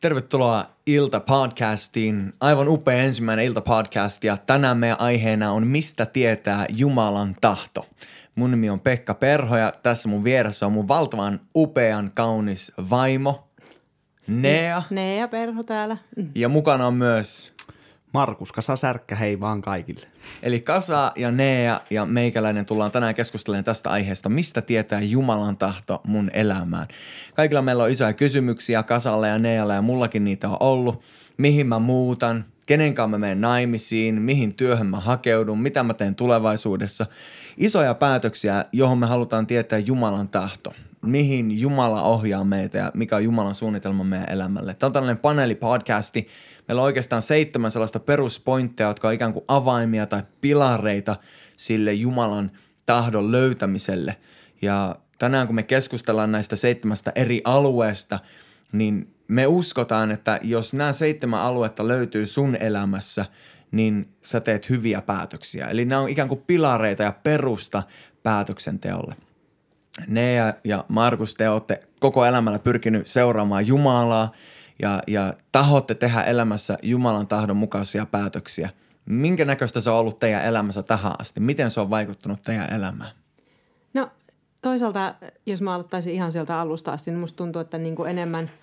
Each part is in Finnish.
Tervetuloa Ilta-podcastiin. Aivan upea ensimmäinen Ilta-podcast ja tänään meidän aiheena on Mistä tietää Jumalan tahto. Mun nimi on Pekka Perho ja tässä mun vieressä on mun valtavan upean kaunis vaimo Nea. Nea Perho täällä. Ja mukana on myös Markus Kasa Särkkä, hei vaan kaikille. Eli Kasa ja Nea ja meikäläinen tullaan tänään keskustelemaan tästä aiheesta, mistä tietää Jumalan tahto mun elämään. Kaikilla meillä on isoja kysymyksiä Kasalle ja Nealle ja mullakin niitä on ollut. Mihin mä muutan, kenen kanssa mä menen naimisiin, mihin työhön mä hakeudun, mitä mä teen tulevaisuudessa. Isoja päätöksiä, johon me halutaan tietää Jumalan tahto mihin Jumala ohjaa meitä ja mikä on Jumalan suunnitelma meidän elämälle. Tämä on tällainen paneelipodcasti. Meillä on oikeastaan seitsemän sellaista peruspointteja, jotka on ikään kuin avaimia tai pilareita sille Jumalan tahdon löytämiselle. Ja tänään kun me keskustellaan näistä seitsemästä eri alueesta, niin me uskotaan, että jos nämä seitsemän aluetta löytyy sun elämässä, niin sä teet hyviä päätöksiä. Eli nämä on ikään kuin pilareita ja perusta päätöksenteolle ne ja, ja Markus, te olette koko elämällä pyrkinyt seuraamaan Jumalaa ja, ja tahotte tehdä elämässä Jumalan tahdon mukaisia päätöksiä. Minkä näköistä se on ollut teidän elämässä tähän asti? Miten se on vaikuttanut teidän elämään? No toisaalta, jos mä aloittaisin ihan sieltä alusta asti, niin musta tuntuu, että niin kuin enemmän –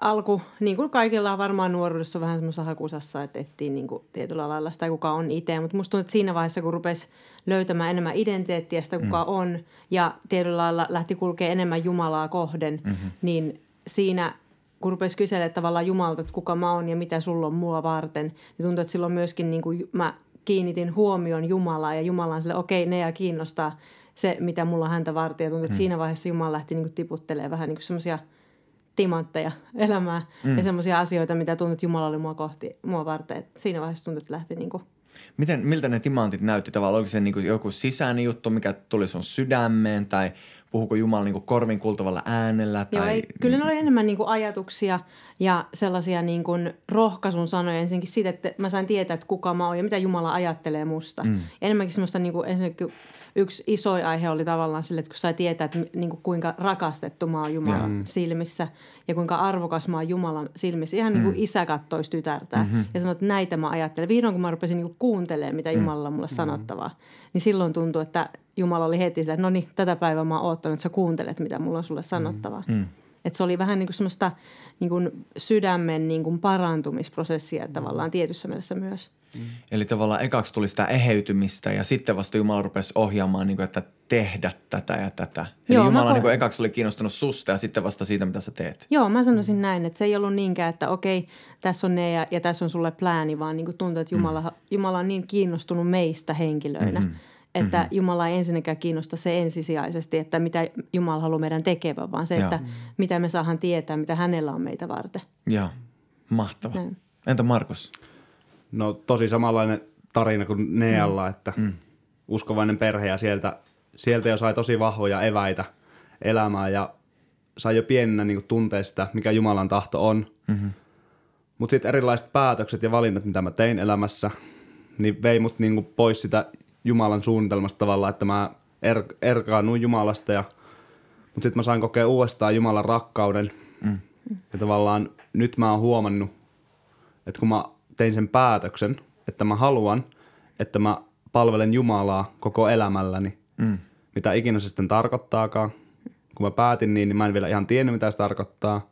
alku, niin kuin kaikilla on varmaan nuoruudessa vähän semmoisessa hakusassa, että etsii niin kuin tietyllä lailla sitä, kuka on itse. Mutta musta tuntuu, että siinä vaiheessa, kun rupesi löytämään enemmän identiteettiä sitä, kuka mm. on, ja tietyllä lailla lähti kulkea enemmän Jumalaa kohden, mm-hmm. niin siinä kun rupesi kyselemään tavallaan Jumalta, että kuka mä oon ja mitä sulla on mua varten, niin tuntuu, että silloin myöskin niin kuin mä kiinnitin huomion Jumalaa ja Jumala on sille, okei, okay, ne ja kiinnostaa se, mitä mulla häntä varten. Ja tuntuu, että mm. siinä vaiheessa Jumala lähti niin tiputtelemaan vähän niin semmoisia – timantteja elämää mm. ja semmoisia asioita, mitä tuntuu, että Jumala oli mua kohti, mua varten. Et siinä vaiheessa tuntui, että lähti niin kuin Miten, miltä ne timantit näytti tavallaan? Oliko se niin kuin joku sisäinen juttu, mikä tuli sun sydämeen tai puhuko Jumala niin kuin korvin kultavalla äänellä? Tai... Joo, ei, kyllä ne oli enemmän niin kuin ajatuksia ja sellaisia niin kuin rohkaisun sanoja ensinnäkin siitä, että mä sain tietää, että kuka mä oon ja mitä Jumala ajattelee musta. Mm. enemmänkin semmoista niin kuin, ensinnäkin yksi iso aihe oli tavallaan sille, että kun sai tietää, että niin kuin kuinka rakastettu mä oon Jumalan mm. silmissä ja kuinka arvokas mä oon Jumalan silmissä. Ihan mm. niin kuin mm. isä kattoisi tytärtä mm-hmm. ja sanoi, että näitä mä ajattelen. Vihdoin kun mä rupesin niin kuin kuuntelemaan, mitä mm. Jumalalla on mulle mm. sanottavaa, niin silloin tuntui, että Jumala oli heti silleen, että no niin, tätä päivää mä oon oottanut, että sä kuuntelet, mitä mulla on sulle sanottavaa. Mm. Mm. Että se oli vähän niin kuin semmoista niin kuin sydämen niin kuin parantumisprosessia tavallaan tietyssä mielessä myös. Mm. Eli tavallaan ekaksi tuli sitä eheytymistä ja sitten vasta Jumala rupesi ohjaamaan, niin kuin, että tehdä tätä ja tätä. Eli Joo, Jumala ko- niin kuin ekaksi oli kiinnostunut susta ja sitten vasta siitä, mitä sä teet. Joo, mä sanoisin mm. näin, että se ei ollut niinkään, että okei, tässä on ne ja, ja tässä on sulle plääni, vaan niin kuin tuntuu, että Jumala, mm. Jumala on niin kiinnostunut meistä henkilöinä. Mm-hmm että mm-hmm. Jumala ei ensinnäkään kiinnosta se ensisijaisesti, että mitä Jumala haluaa meidän tekevän, vaan se, Joo. että mitä me saadaan tietää, mitä hänellä on meitä varten. Joo, mahtava. Näin. Entä Markus? No tosi samanlainen tarina kuin Nealla, mm. että mm. uskovainen perhe ja sieltä, sieltä jo sai tosi vahvoja eväitä elämään ja sai jo pienenä niin tuntea sitä, mikä Jumalan tahto on. Mm-hmm. Mutta sitten erilaiset päätökset ja valinnat, mitä mä tein elämässä, niin vei mut niin pois sitä Jumalan suunnitelmasta tavallaan, että mä er, erkaannuin Jumalasta ja mutta sitten mä sain kokea uudestaan Jumalan rakkauden. Mm. Ja tavallaan nyt mä oon huomannut, että kun mä tein sen päätöksen, että mä haluan, että mä palvelen Jumalaa koko elämälläni, mm. mitä ikinä se sitten tarkoittaakaan. Kun mä päätin niin, niin mä en vielä ihan tiennyt, mitä se tarkoittaa.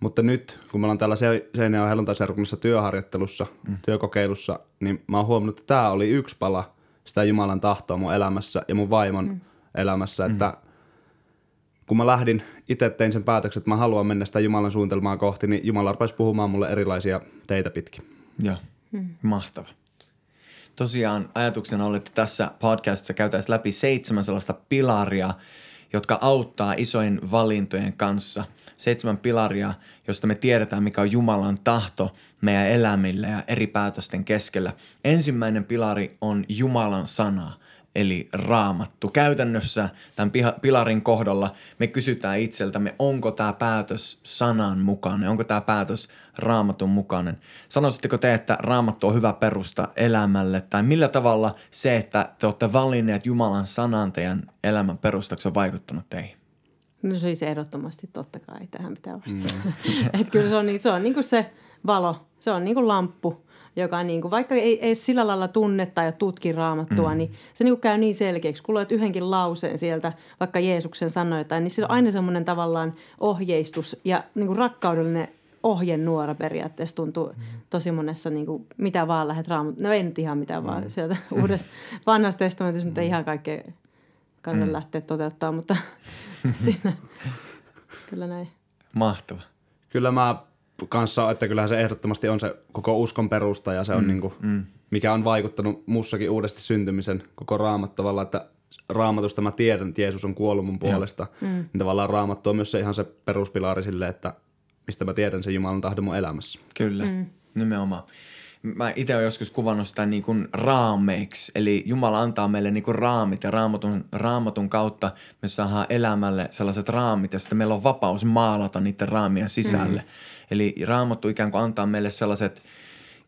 Mutta nyt, kun me ollaan täällä Seinäjoen helluntaiseurakunnassa työharjoittelussa, mm. työkokeilussa, niin mä oon huomannut, että tämä oli yksi pala sitä Jumalan tahtoa mun elämässä ja mun vaimon mm. elämässä, että mm. kun mä lähdin, itse tein sen päätöksen, että mä haluan mennä sitä Jumalan suunnitelmaa kohti, niin Jumala rupesi puhumaan mulle erilaisia teitä pitkin. Joo, mm. mahtava. Tosiaan ajatuksena oli, että tässä podcastissa käytäisiin läpi seitsemän sellaista pilaria, jotka auttaa isojen valintojen kanssa. Seitsemän pilaria, josta me tiedetään, mikä on Jumalan tahto meidän elämille ja eri päätösten keskellä. Ensimmäinen pilari on Jumalan sana – eli raamattu. Käytännössä tämän pilarin kohdalla me kysytään itseltämme, onko tämä päätös sanan mukainen, onko tämä päätös raamatun mukainen. Sanoisitteko te, että raamattu on hyvä perusta elämälle, tai millä tavalla se, että te olette valinneet Jumalan sanan teidän elämän perustaksi on vaikuttanut teihin? No siis ehdottomasti totta kai, tähän pitää vastata. Mm. että kyllä se on, niin, se on niin kuin se valo, se on niin kuin lamppu, joka niin kuin, vaikka ei, ei sillä lailla tunne tai tutki raamattua, mm. niin se niin kuin käy niin selkeäksi. Kun luet yhdenkin lauseen sieltä, vaikka Jeesuksen sanoi jotain, niin se on aina semmoinen tavallaan ohjeistus ja niin kuin rakkaudellinen ohjenuora periaatteessa tuntuu mm. tosi monessa, niin kuin, mitä vaan lähdet raamut. No ei nyt ihan mitä mm. vaan sieltä uudessa vanhassa testamentissa, nyt ei ihan kaikkea kannata mm. lähteä toteuttaa, mutta siinä kyllä näin. Mahtava. Kyllä mä kanssa, että kyllähän se ehdottomasti on se koko uskon perusta ja se on mm, niin kuin, mm. mikä on vaikuttanut mussakin uudesti syntymisen koko raamat tavallaan, että raamatusta mä tiedän, että Jeesus on kuollut mun puolesta. Mm. Niin tavallaan raamattu on myös se ihan se peruspilari sille, että mistä mä tiedän sen Jumalan tahdon mun elämässä. Kyllä, mm. nimenomaan. Mä itse olen joskus kuvannut sitä niin kuin raameiksi, eli Jumala antaa meille niin kuin raamit ja raamatun, raamatun kautta me saadaan elämälle sellaiset raamit ja sitten meillä on vapaus maalata niiden raamien sisälle. Mm. Eli raamattu ikään kuin antaa meille sellaiset –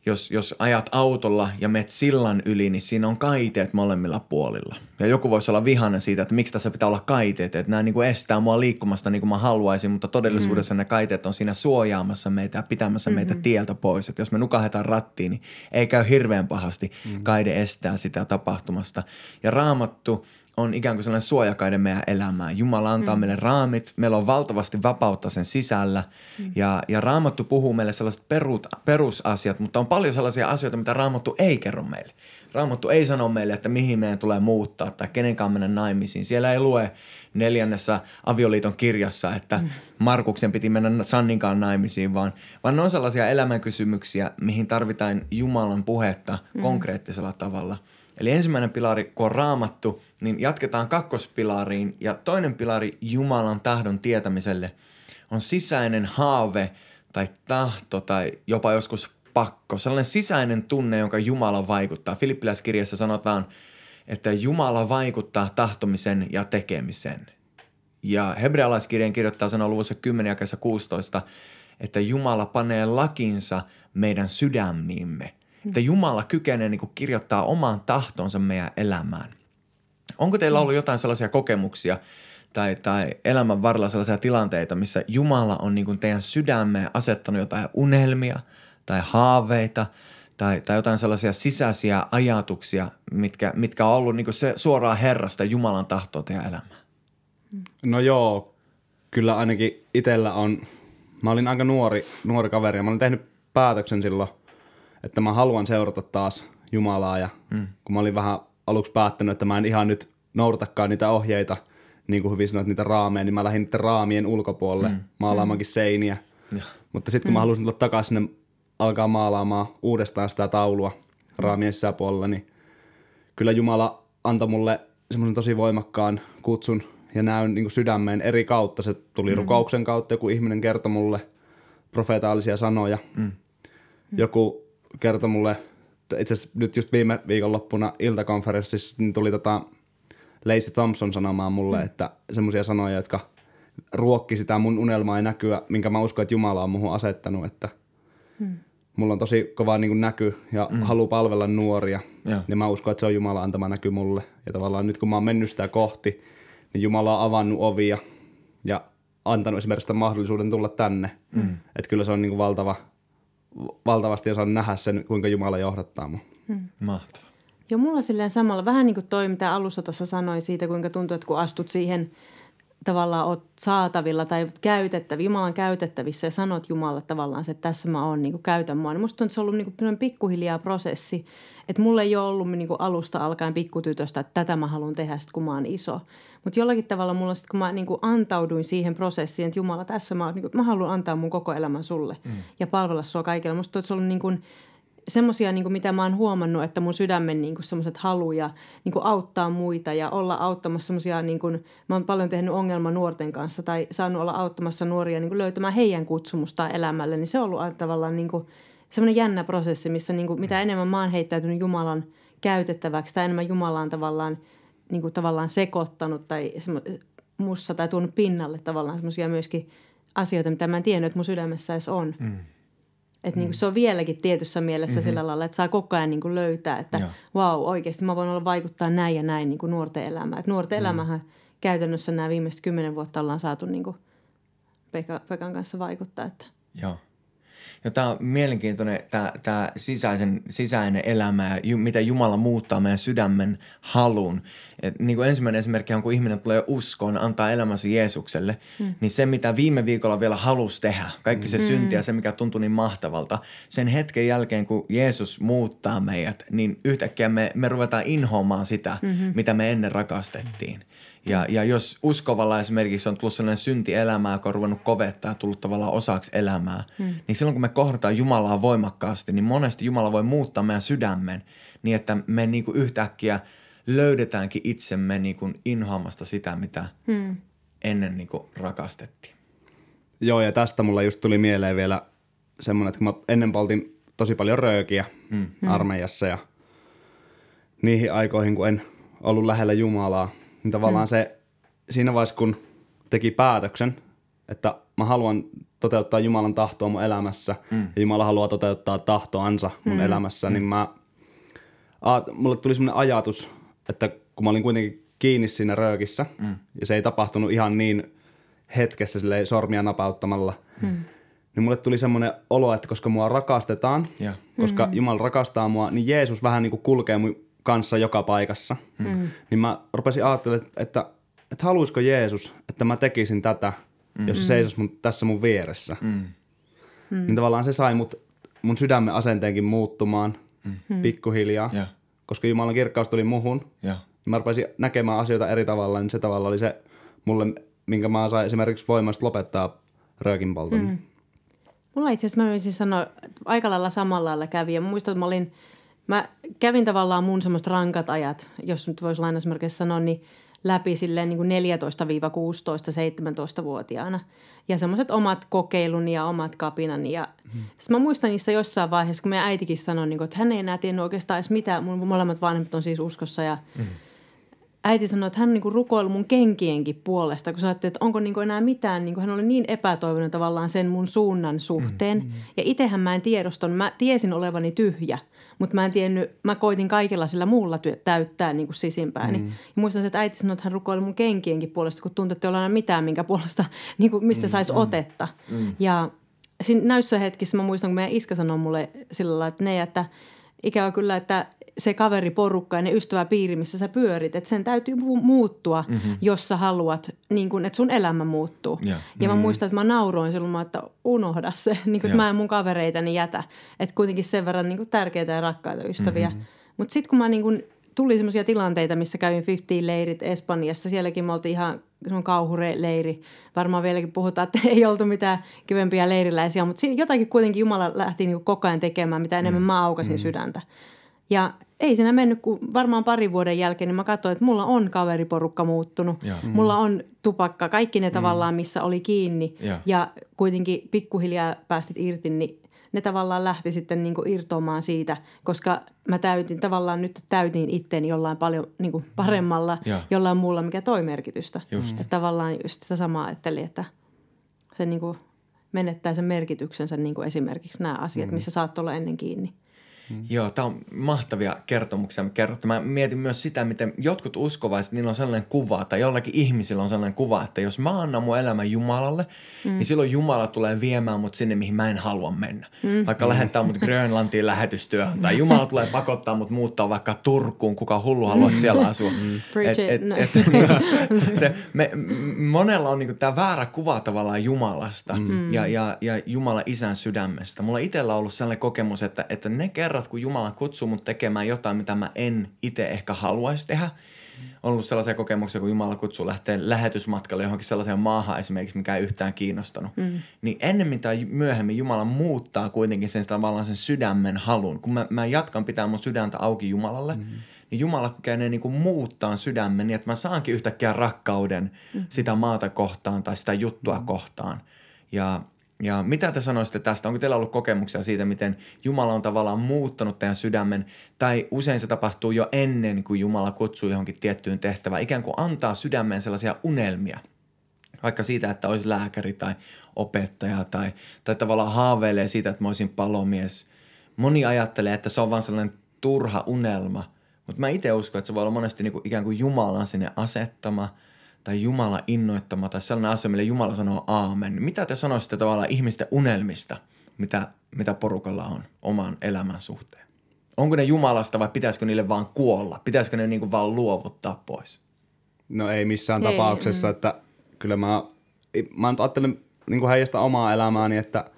jos, jos ajat autolla ja met sillan yli, niin siinä on kaiteet molemmilla puolilla. Ja joku voisi olla vihainen siitä, että miksi tässä pitää olla kaiteet, että nämä niin kuin estää mua liikkumasta niin kuin mä haluaisin, mutta todellisuudessa mm. ne kaiteet on siinä suojaamassa meitä ja pitämässä mm-hmm. meitä tieltä pois. Että jos me nukahetaan rattiin, niin ei käy hirveän pahasti. Mm. Kaide estää sitä tapahtumasta. Ja raamattu on ikään kuin sellainen suojakaide meidän elämään. Jumala antaa mm. meille raamit, meillä on valtavasti vapautta sen sisällä mm. ja, ja Raamattu puhuu meille sellaiset perut, perusasiat, mutta on paljon sellaisia asioita, mitä Raamattu ei kerro meille. Raamattu ei sano meille, että mihin meidän tulee muuttaa tai kenenkaan mennä naimisiin. Siellä ei lue neljännessä avioliiton kirjassa, että mm. Markuksen piti mennä Sanninkaan naimisiin, vaan, vaan ne on sellaisia elämänkysymyksiä, mihin tarvitaan Jumalan puhetta mm. konkreettisella tavalla – Eli ensimmäinen pilari, kun on raamattu, niin jatketaan kakkospilariin ja toinen pilari Jumalan tahdon tietämiselle on sisäinen haave tai tahto tai jopa joskus pakko, sellainen sisäinen tunne, jonka Jumala vaikuttaa. Filippiläiskirjassa sanotaan, että Jumala vaikuttaa tahtomisen ja tekemisen. Ja hebrealaiskirjan kirjoittaa sanoo luvussa 10 ja 16, että Jumala panee lakinsa meidän sydämiimme – että Jumala kykenee niin kirjoittaa oman tahtonsa meidän elämään. Onko teillä ollut jotain sellaisia kokemuksia tai, tai elämän varrella sellaisia tilanteita, missä Jumala on niin teidän sydämeen asettanut jotain unelmia tai haaveita tai, tai jotain sellaisia sisäisiä ajatuksia, mitkä, mitkä on ollut niin se suoraan Herrasta Jumalan tahtoa teidän elämään? No joo, kyllä ainakin itsellä on, mä olin aika nuori, nuori kaveri ja mä olin tehnyt päätöksen silloin – että mä haluan seurata taas Jumalaa ja mm. kun mä olin vähän aluksi päättänyt, että mä en ihan nyt noudatakaan niitä ohjeita, niin kuin hyvin sanoit, niitä raameja, niin mä lähdin niiden raamien ulkopuolelle mm. maalaamaankin seiniä. Ja. Mutta sitten kun mm. mä halusin tulla takaisin sinne alkaa maalaamaan uudestaan sitä taulua raamien sisäpuolella, niin kyllä Jumala antoi mulle semmoisen tosi voimakkaan kutsun ja näyn niin kuin sydämeen eri kautta. Se tuli mm. rukouksen kautta, joku ihminen kertoi mulle profeetaalisia sanoja. Mm. Joku kertoi mulle, itse asiassa nyt just viime viikonloppuna iltakonferenssissa niin tuli tota Lacey Thompson sanomaan mulle, mm. että semmoisia sanoja, jotka ruokki sitä mun unelmaa ja näkyä, minkä mä uskon, että Jumala on muhun asettanut, että mm. mulla on tosi kova niin näky ja mm. halu palvella nuoria. Ja. ja mä uskon, että se on Jumala antama näky mulle. Ja tavallaan nyt kun mä oon mennyt sitä kohti, niin Jumala on avannut ovia ja antanut esimerkiksi mahdollisuuden tulla tänne. Mm. Että kyllä se on niin kuin valtava, valtavasti osaan nähdä sen, kuinka Jumala johdattaa mun. Hmm. Mahtava. Joo, mulla silleen samalla, vähän niin kuin toi, mitä alussa tuossa sanoin siitä, kuinka tuntuu, että kun astut siihen tavallaan oot saatavilla tai käytettävissä, Jumalan käytettävissä ja sanot Jumalalle tavallaan se, että tässä mä oon, niin kuin käytän mua. Niin musta on, että se on ollut niin kuin pikkuhiljaa prosessi, että mulla ei ole ollut niin kuin alusta alkaen pikkutytöstä, että tätä mä haluan tehdä sit, kun mä oon iso. Mutta jollakin tavalla mulla sit, kun mä niin kuin antauduin siihen prosessiin, että Jumala tässä mä, oon, niin kuin, mä haluan antaa mun koko elämän sulle mm. ja palvella sua kaikille. Musta on, että se on ollut niin kuin, semmoisia, niin mitä mä oon huomannut, että mun sydämen niin semmoiset haluja niin auttaa muita ja olla auttamassa semmoisia, niin kuin, mä oon paljon tehnyt ongelma nuorten kanssa tai saanut olla auttamassa nuoria niin löytämään heidän kutsumusta elämälle, niin se on ollut tavallaan niin semmoinen jännä prosessi, missä niin kuin, mitä enemmän mä oon heittäytynyt Jumalan käytettäväksi tai enemmän Jumala on tavallaan, niin kuin, tavallaan sekoittanut tai mussa tai tuonut pinnalle tavallaan semmoisia myöskin asioita, mitä mä en tiennyt, että mun sydämessä edes on. Mm. Että niin mm. se on vieläkin tietyssä mielessä mm-hmm. sillä lailla, että saa koko ajan niin löytää, että Joo. wow, oikeasti mä voin olla vaikuttaa näin ja näin niin nuorten elämään. Että nuorten mm. elämähän käytännössä nämä viimeiset kymmenen vuotta ollaan saatu niin kuin Pekan kanssa vaikuttaa. Että. Joo. Ja tämä on mielenkiintoinen, tämä, tämä sisäisen, sisäinen elämä ja ju, mitä Jumala muuttaa meidän sydämen halun. Et niin kuin ensimmäinen esimerkki on, kun ihminen tulee uskoon, antaa elämänsä Jeesukselle, mm. niin se, mitä viime viikolla vielä halusi tehdä, kaikki se mm. synti ja se, mikä tuntui niin mahtavalta, sen hetken jälkeen, kun Jeesus muuttaa meidät, niin yhtäkkiä me, me ruvetaan inhoamaan sitä, mm-hmm. mitä me ennen rakastettiin. Ja, ja jos uskovalla esimerkiksi on tullut sellainen synti elämää, joka on ruvennut kovettaa ja tullut tavallaan osaksi elämää, hmm. niin silloin kun me kohdataan Jumalaa voimakkaasti, niin monesti Jumala voi muuttaa meidän sydämen niin, että me niin kuin yhtäkkiä löydetäänkin itsemme niin kuin inhoamasta sitä, mitä hmm. ennen niin kuin rakastettiin. Joo, ja tästä mulla just tuli mieleen vielä semmoinen, että kun mä ennen poltin tosi paljon röökiä hmm. armeijassa ja niihin aikoihin, kun en ollut lähellä Jumalaa – niin tavallaan mm. se siinä vaiheessa, kun teki päätöksen, että mä haluan toteuttaa Jumalan tahtoa mun elämässä mm. ja Jumala haluaa toteuttaa tahtoansa mun mm. elämässä, niin mm. mä, a, mulle tuli semmoinen ajatus, että kun mä olin kuitenkin kiinni siinä röökissä mm. ja se ei tapahtunut ihan niin hetkessä sormia napauttamalla, mm. niin mulle tuli semmoinen olo, että koska mua rakastetaan, yeah. koska mm. Jumala rakastaa mua, niin Jeesus vähän niin kuin kulkee mun kanssa joka paikassa. Mm. Niin mä rupesin ajattelemaan, että, että haluaisiko Jeesus, että mä tekisin tätä, mm. jos se seisoisi mun, tässä mun vieressä. Mm. Niin tavallaan se sai mut, mun sydämen asenteenkin muuttumaan mm. pikkuhiljaa, yeah. koska Jumalan kirkkaus tuli muhun. Yeah. Mä rupesin näkemään asioita eri tavalla, niin se tavalla oli se mulle, minkä mä sain esimerkiksi voimasta lopettaa röökinpolton. Mm. Mulla itse asiassa mä voisin sanoa, aika lailla samalla lailla kävi. Ja muistan, että mä olin – Mä kävin tavallaan mun semmoista rankat ajat, jos nyt voisi lainausmerkeissä sanoa, niin läpi silleen niin kuin 14-16, 17-vuotiaana. Ja semmoiset omat kokeiluni ja omat kapinani. Ja hmm. mä muistan niissä jossain vaiheessa, kun meidän äitikin sanoi, niin kuin, että hän ei enää tiennyt oikeastaan edes mitään. Mun molemmat vanhemmat on siis uskossa ja hmm. äiti sanoi, että hän niin rukoili mun kenkienkin puolesta, kun sä että onko niin enää mitään. Niin hän oli niin epätoivoinen tavallaan sen mun suunnan suhteen. Hmm. Ja itsehän mä en tiedoston, mä tiesin olevani tyhjä – mutta mä en tiennyt, mä koitin kaikilla sillä muulla työ, täyttää niin kuin sisimpääni. Mm. Ja muistan, että äiti sanoi, että hän rukoili mun kenkienkin puolesta, kun tuntui, että ei ole mitään, minkä puolesta, niin kuin mistä mm. saisi mm. otetta. Mm. Ja siinä näissä hetkissä mä muistan, kun meidän iskä sanoi mulle sillä lailla, että ne, että ikävä kyllä, että se kaveriporukka ja ne ystäväpiiri, missä sä pyörit, että sen täytyy muuttua, mm-hmm. jos sä haluat, niin kun, että sun elämä muuttuu. Yeah. Ja mä mm-hmm. muistan, että mä nauroin silloin, että unohda se, niin kun, yeah. että mä en mun kavereitani jätä. Että kuitenkin sen verran niin tärkeitä ja rakkaita ystäviä. Mm-hmm. Mutta sitten kun mä niin kun, tuli sellaisia tilanteita, missä kävin 50-leirit Espanjassa, sielläkin me oltiin ihan se on kauhuleiri. Varmaan vieläkin puhutaan, että ei oltu mitään kivempiä leiriläisiä, mutta jotakin kuitenkin Jumala lähti niin koko ajan tekemään, mitä enemmän mm. mä aukasin mm. sydäntä. Ja ei siinä mennyt kuin varmaan parin vuoden jälkeen, niin mä katsoin, että mulla on kaveriporukka muuttunut. Ja. Mm. Mulla on tupakka, kaikki ne mm. tavallaan, missä oli kiinni. Ja, ja kuitenkin pikkuhiljaa päästit irti, niin ne tavallaan lähti sitten niin kuin irtoamaan siitä, koska mä täytin, tavallaan nyt täytin itteeni jollain paljon niin kuin paremmalla, ja. jollain muulla, mikä toi merkitystä. Just. Että tavallaan just sitä samaa ajattelin, että se niin kuin menettää sen merkityksensä niin kuin esimerkiksi nämä asiat, mm. missä saat olla ennen kiinni. Mm. Joo, tämä on mahtavia kertomuksia kerrottu. Mä mietin myös sitä, miten jotkut uskovaiset, niillä on sellainen kuva, tai jollakin ihmisillä on sellainen kuva, että jos mä annan mun elämän Jumalalle, mm. niin silloin Jumala tulee viemään mut sinne, mihin mä en halua mennä. Mm. Vaikka mm. lähettää mut Grönlantiin lähetystyöhön, tai Jumala tulee pakottaa mut muuttaa vaikka Turkuun, kuka hullu haluaa siellä asua. Mm. Et, et, no. et, me, monella on niinku tämä väärä kuva tavallaan Jumalasta mm. ja, ja, ja Jumala isän sydämestä. Mulla itsellä on ollut sellainen kokemus, että, että ne kerran kerrat, kun Jumala kutsuu mut tekemään jotain, mitä mä en itse ehkä haluaisi tehdä. On ollut sellaisia kokemuksia, kun Jumala kutsuu lähteä lähetysmatkalle johonkin sellaiseen maahan esimerkiksi, mikä ei yhtään kiinnostanut. Mm. Niin ennemmin tai myöhemmin Jumala muuttaa kuitenkin sen tavallaan sen sydämen halun. Kun mä, mä jatkan pitää mun sydäntä auki Jumalalle, mm. niin Jumala kykenee niin kuin muuttaa sydämen niin, että mä saankin yhtäkkiä rakkauden mm. sitä maata kohtaan tai sitä juttua mm. kohtaan. Ja ja mitä te sanoisitte tästä? Onko teillä ollut kokemuksia siitä, miten Jumala on tavallaan muuttanut teidän sydämen, tai usein se tapahtuu jo ennen kuin Jumala kutsuu johonkin tiettyyn tehtävään, ikään kuin antaa sydämeen sellaisia unelmia, vaikka siitä, että olisi lääkäri tai opettaja, tai, tai tavallaan haaveilee siitä, että mä olisin palomies. Moni ajattelee, että se on vain sellainen turha unelma, mutta mä itse uskon, että se voi olla monesti niin kuin ikään kuin Jumalan sinne asettama – tai Jumala innoittama tai sellainen asia, millä Jumala sanoo aamen. Mitä te sanoisitte tavallaan ihmisten unelmista, mitä, mitä porukalla on oman elämän suhteen? Onko ne Jumalasta vai pitäisikö niille vaan kuolla? Pitäisikö ne niin kuin vaan luovuttaa pois? No ei missään Ei, tapauksessa, mm. että kyllä mä, mä nyt ajattelen niin kuin heijasta omaa elämääni, että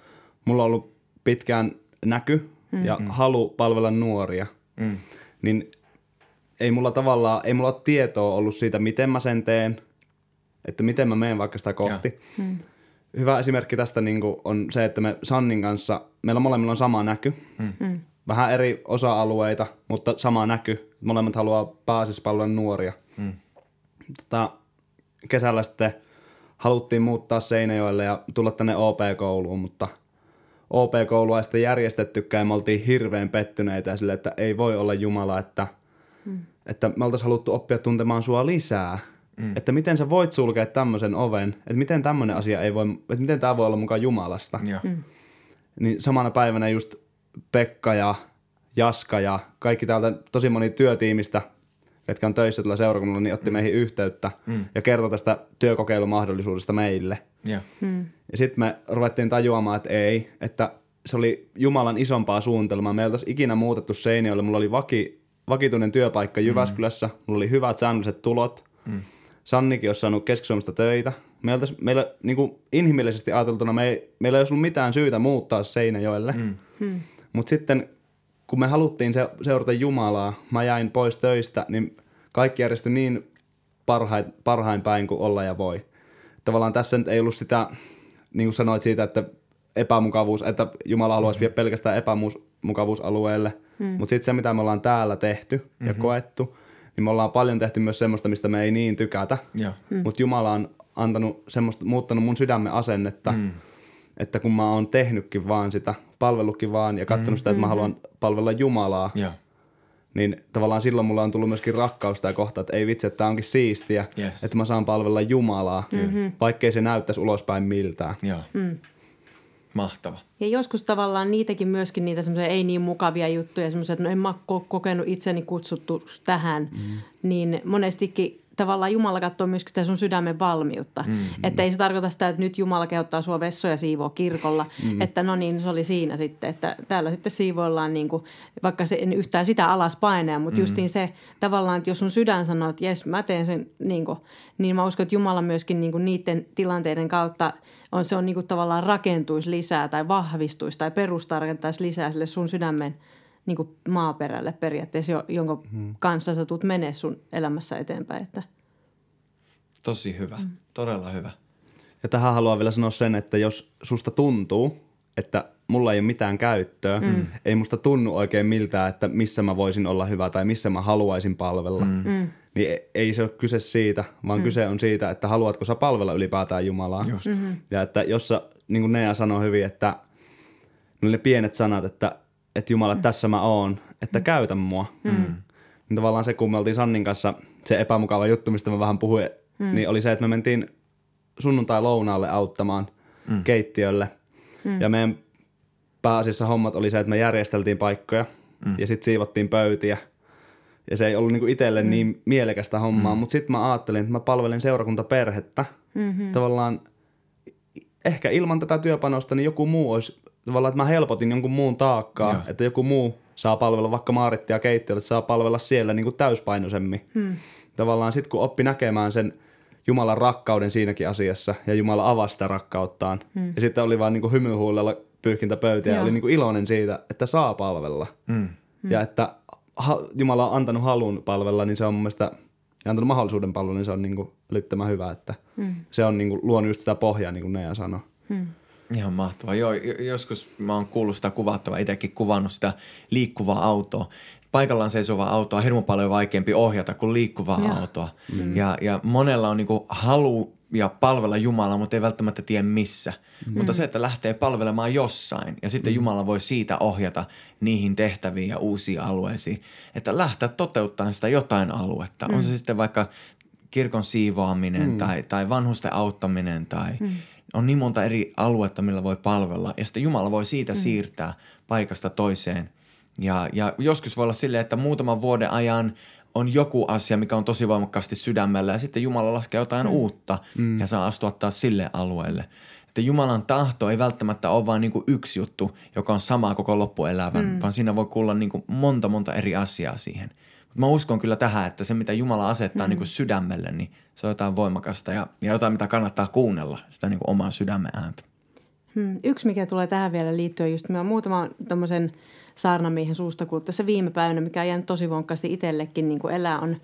mulla on ollut pitkään näky mm. ja halu palvella nuoria. Mm. Niin ei mulla tavallaan, ei mulla ole tietoa ollut siitä, miten mä sen teen, että miten mä menen vaikka sitä kohti. Hyvä esimerkki tästä niin kuin on se, että me Sannin kanssa, meillä molemmilla on sama näky. Mm. Vähän eri osa-alueita, mutta sama näky. Molemmat haluaa pääasiassa palvella nuoria. Mm. Tota, kesällä sitten haluttiin muuttaa Seinäjoelle ja tulla tänne OP-kouluun, mutta OP-koulua ei sitten järjestettykään ja me oltiin hirveän pettyneitä ja sille, että ei voi olla Jumala, että, mm. että me oltaisiin haluttu oppia tuntemaan sua lisää. Mm. Että miten sä voit sulkea tämmöisen oven, että miten tämmöinen asia ei voi, että miten tämä voi olla mukaan Jumalasta. Joo. Mm. Niin samana päivänä just Pekka ja Jaska ja kaikki täältä tosi moni työtiimistä, jotka on töissä tällä seurakunnalla, niin otti mm. meihin yhteyttä mm. ja kertoi tästä työkokeilumahdollisuudesta meille. Joo. Ja sitten me ruvettiin tajuamaan, että ei, että se oli Jumalan isompaa suunnitelmaa. Me ei oltaisi ikinä muutettu Seinäjoelle. Mulla oli vaki, vakituinen työpaikka Jyväskylässä, mm. mulla oli hyvät säännölliset tulot. Mm. Sannikin olisi saanut Keski-Suomesta töitä. Me oltais, meillä niin kuin inhimillisesti ajateltuna me ei, meillä ei olisi ollut mitään syytä muuttaa Seinäjoelle. Mm. Mutta sitten kun me haluttiin se, seurata Jumalaa, mä jäin pois töistä, niin kaikki järjestyi niin parhain, parhain päin kuin olla ja voi. Tavallaan tässä nyt ei ollut sitä, niin kuin sanoit siitä, että epämukavuus, että Jumala haluaisi mm-hmm. viedä pelkästään epämukavuusalueelle. Mm. Mutta sitten se, mitä me ollaan täällä tehty mm-hmm. ja koettu, niin me ollaan paljon tehty myös semmoista, mistä me ei niin tykätä. Mm. Mutta Jumala on antanut semmoista, muuttanut mun sydämen asennetta, mm. että kun mä oon tehnytkin vaan sitä, palvellutkin vaan ja katsonut mm. sitä, että mä haluan palvella Jumalaa, Joo. niin tavallaan silloin mulla on tullut myöskin rakkaus sitä kohtaa, että ei vitsi, että tää onkin siistiä, Yes. että mä saan palvella Jumalaa, mm-hmm. vaikkei se näyttäisi ulospäin miltään. Joo. Mm. Mahtava. Ja joskus tavallaan niitäkin myöskin niitä semmoisia ei niin mukavia juttuja, semmoisia, että no en mä kokenut itseni kutsuttu tähän, mm. niin monestikin tavallaan Jumala katsoo myöskin sitä sun sydämen valmiutta. Mm, että ei se tarkoita sitä, että nyt Jumala kehottaa sua vessoja siivoa kirkolla, mm. että no niin, se oli siinä sitten, että täällä sitten siivoillaan niin kuin, vaikka se en yhtään sitä alas painaa, mutta mm. justiin se tavallaan, että jos sun sydän sanoo, että jes, mä teen sen, niin, kuin, niin mä uskon, että Jumala myöskin niin kuin niiden tilanteiden kautta on se on niin kuin tavallaan rakentuisi lisää tai vahvistuisi tai perustarkentaisi lisää sille sun sydämen niin kuin maaperälle periaatteessa, jo- jonka hmm. kanssa sä tulet menee sun elämässä eteenpäin. Että. Tosi hyvä. Mm. Todella hyvä. Ja tähän haluan vielä sanoa sen, että jos susta tuntuu, että mulla ei ole mitään käyttöä, mm. ei musta tunnu oikein miltään, että missä mä voisin olla hyvä tai missä mä haluaisin palvella, mm. Niin e- ei se ole kyse siitä, vaan mm. kyse on siitä, että haluatko sä palvella ylipäätään Jumalaa. Just. Mm-hmm. Ja että jos sä, niin kuin Nea sanoi hyvin, että ne pienet sanat, että, että Jumala, mm. tässä mä oon, että käytä mua. Mm. Niin tavallaan se, kun me oltiin Sannin kanssa, se epämukava juttu, mistä mä vähän puhuin, mm. niin oli se, että me mentiin sunnuntai-lounaalle auttamaan mm. keittiölle. Mm. Ja meidän pääasiassa hommat oli se, että me järjesteltiin paikkoja mm. ja sitten siivottiin pöytiä. Ja se ei ollut niinku itselle mm. niin mielekästä hommaa, mm. mutta sitten mä ajattelin, että mä palvelen seurakuntaperhettä. Mm-hmm. Tavallaan ehkä ilman tätä työpanosta niin joku muu olisi, tavallaan että mä helpotin jonkun muun taakkaa, Joo. että joku muu saa palvella vaikka Maarittia keittiöllä, että saa palvella siellä niin kuin täyspainoisemmin. Hmm. Tavallaan sitten kun oppi näkemään sen Jumalan rakkauden siinäkin asiassa ja Jumala avasi sitä rakkauttaan. Hmm. Ja sitten oli vaan niin kuin hymyhuulella pyyhkintä pöytiä ja oli niin kuin iloinen siitä, että saa palvella. Mm. Ja että ha- Jumala on antanut halun palvella, niin se on mun mielestä, ja antanut mahdollisuuden palvella, niin se on niin kuin älyttömän hyvä. Että mm. Se on niin kuin luonut just sitä pohjaa, niin kuin Nea sanoi. Ihan mahtavaa. Joo, jo- joskus mä oon kuullut sitä kuvattavaa, itsekin kuvannut sitä liikkuvaa autoa. Paikallaan seisovaa autoa on hirmu paljon vaikeampi ohjata kuin liikkuvaa Joo. autoa. Mm. Ja, ja monella on niinku halu ja palvella Jumalaa, mutta ei välttämättä tiedä missä. Mm. Mutta se, että lähtee palvelemaan jossain ja sitten mm. Jumala voi siitä ohjata niihin tehtäviin ja uusiin alueisiin. Että lähteä toteuttamaan sitä jotain aluetta. Mm. On se sitten vaikka kirkon siivoaminen mm. tai, tai vanhusten auttaminen tai mm. on niin monta eri aluetta, millä voi palvella. Ja sitten Jumala voi siitä mm. siirtää paikasta toiseen. Ja, ja joskus voi olla silleen, että muutaman vuoden ajan on joku asia, mikä on tosi voimakkaasti sydämellä ja sitten Jumala laskee jotain mm. uutta mm. ja saa astua taas sille alueelle. Että Jumalan tahto ei välttämättä ole vain niin yksi juttu, joka on sama koko loppuelämän, mm. vaan siinä voi kuulla niin kuin monta monta eri asiaa siihen. Mutta mä uskon kyllä tähän, että se mitä Jumala asettaa mm. niin kuin sydämelle, niin se on jotain voimakasta ja, ja jotain, mitä kannattaa kuunnella, sitä niin kuin omaa sydämen ääntä. Hmm. Yksi, mikä tulee tähän vielä liittyen, just mä muutaman tämmöisen saarnamiehen suusta kuullut tässä viime päivänä, mikä on jäänyt tosi vonkkaasti itsellekin niin kuin elää, on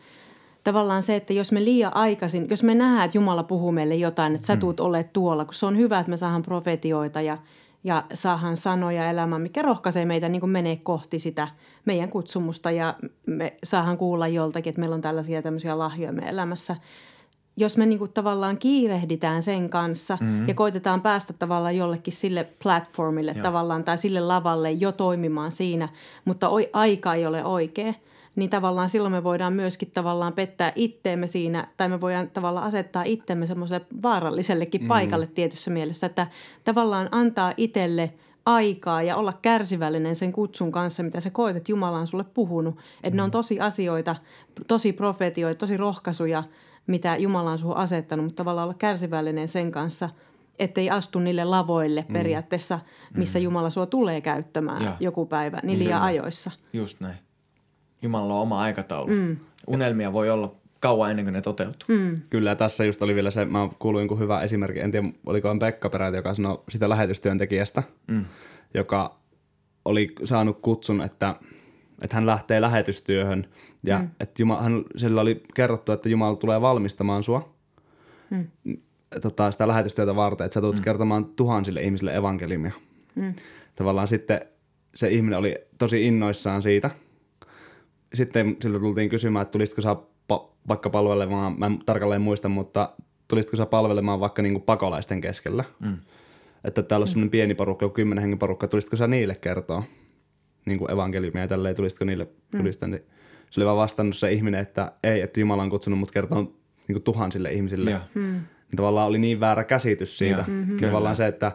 tavallaan se, että jos me liian aikaisin, jos me nähdään, että Jumala puhuu meille jotain, että sä hmm. tuut ole tuolla, kun se on hyvä, että me saadaan profetioita ja, ja saadaan sanoja elämään, mikä rohkaisee meitä niin kuin menee kohti sitä meidän kutsumusta ja me saadaan kuulla joltakin, että meillä on tällaisia tämmöisiä lahjoja meidän elämässä – jos me niinku tavallaan kiirehditään sen kanssa mm-hmm. ja koitetaan päästä tavallaan jollekin sille platformille Joo. tavallaan tai sille lavalle jo toimimaan siinä, mutta oi, aika ei ole oikea, niin tavallaan silloin me voidaan myöskin tavallaan pettää itteemme siinä tai me voidaan tavallaan asettaa itsemme semmoiselle vaarallisellekin mm-hmm. paikalle tietyssä mielessä, että tavallaan antaa itselle aikaa ja olla kärsivällinen sen kutsun kanssa, mitä sä koet, että Jumala on sulle puhunut. Että mm. ne on mm. tosi asioita, tosi profetioita, tosi rohkaisuja – mitä Jumala on suhun asettanut, mutta tavallaan olla kärsivällinen sen kanssa, ettei astu niille lavoille mm. periaatteessa, missä mm. Jumala sua tulee käyttämään ja. joku päivä, niin liian Kyllä. ajoissa. Just näin. Jumala on oma aikataulu. Mm. Unelmia voi olla kauan ennen kuin ne toteutuu. Mm. Kyllä, tässä just oli vielä se, mä kuuluin jonkun hyvä esimerkki, en tiedä oliko Pekka peräti, joka sanoi sitä lähetystyöntekijästä, mm. joka oli saanut kutsun, että – että hän lähtee lähetystyöhön ja mm. että Jumala, hän, sillä oli kerrottu, että Jumala tulee valmistamaan sua mm. tota, sitä lähetystyötä varten, että sä tulet mm. kertomaan tuhansille ihmisille evankeliumia. Mm. Tavallaan sitten se ihminen oli tosi innoissaan siitä. Sitten siltä tultiin kysymään, että tulisitko sä pa- vaikka palvelemaan, mä en tarkalleen muista, mutta tulisitko sä palvelemaan vaikka niinku pakolaisten keskellä? Mm. Että täällä on mm. semmoinen pieni porukka, kymmenen hengen porukka, tulisitko sä niille kertoa? Niin kuin evankeliumia ja tälleen, tulisitko niille tulista, mm. niin se oli vaan vastannut se ihminen, että ei, että Jumala on kutsunut mut kertoa niin kuin tuhansille ihmisille. Ja. Mm. Niin tavallaan oli niin väärä käsitys siitä. Ja, mm-hmm. Tavallaan se, että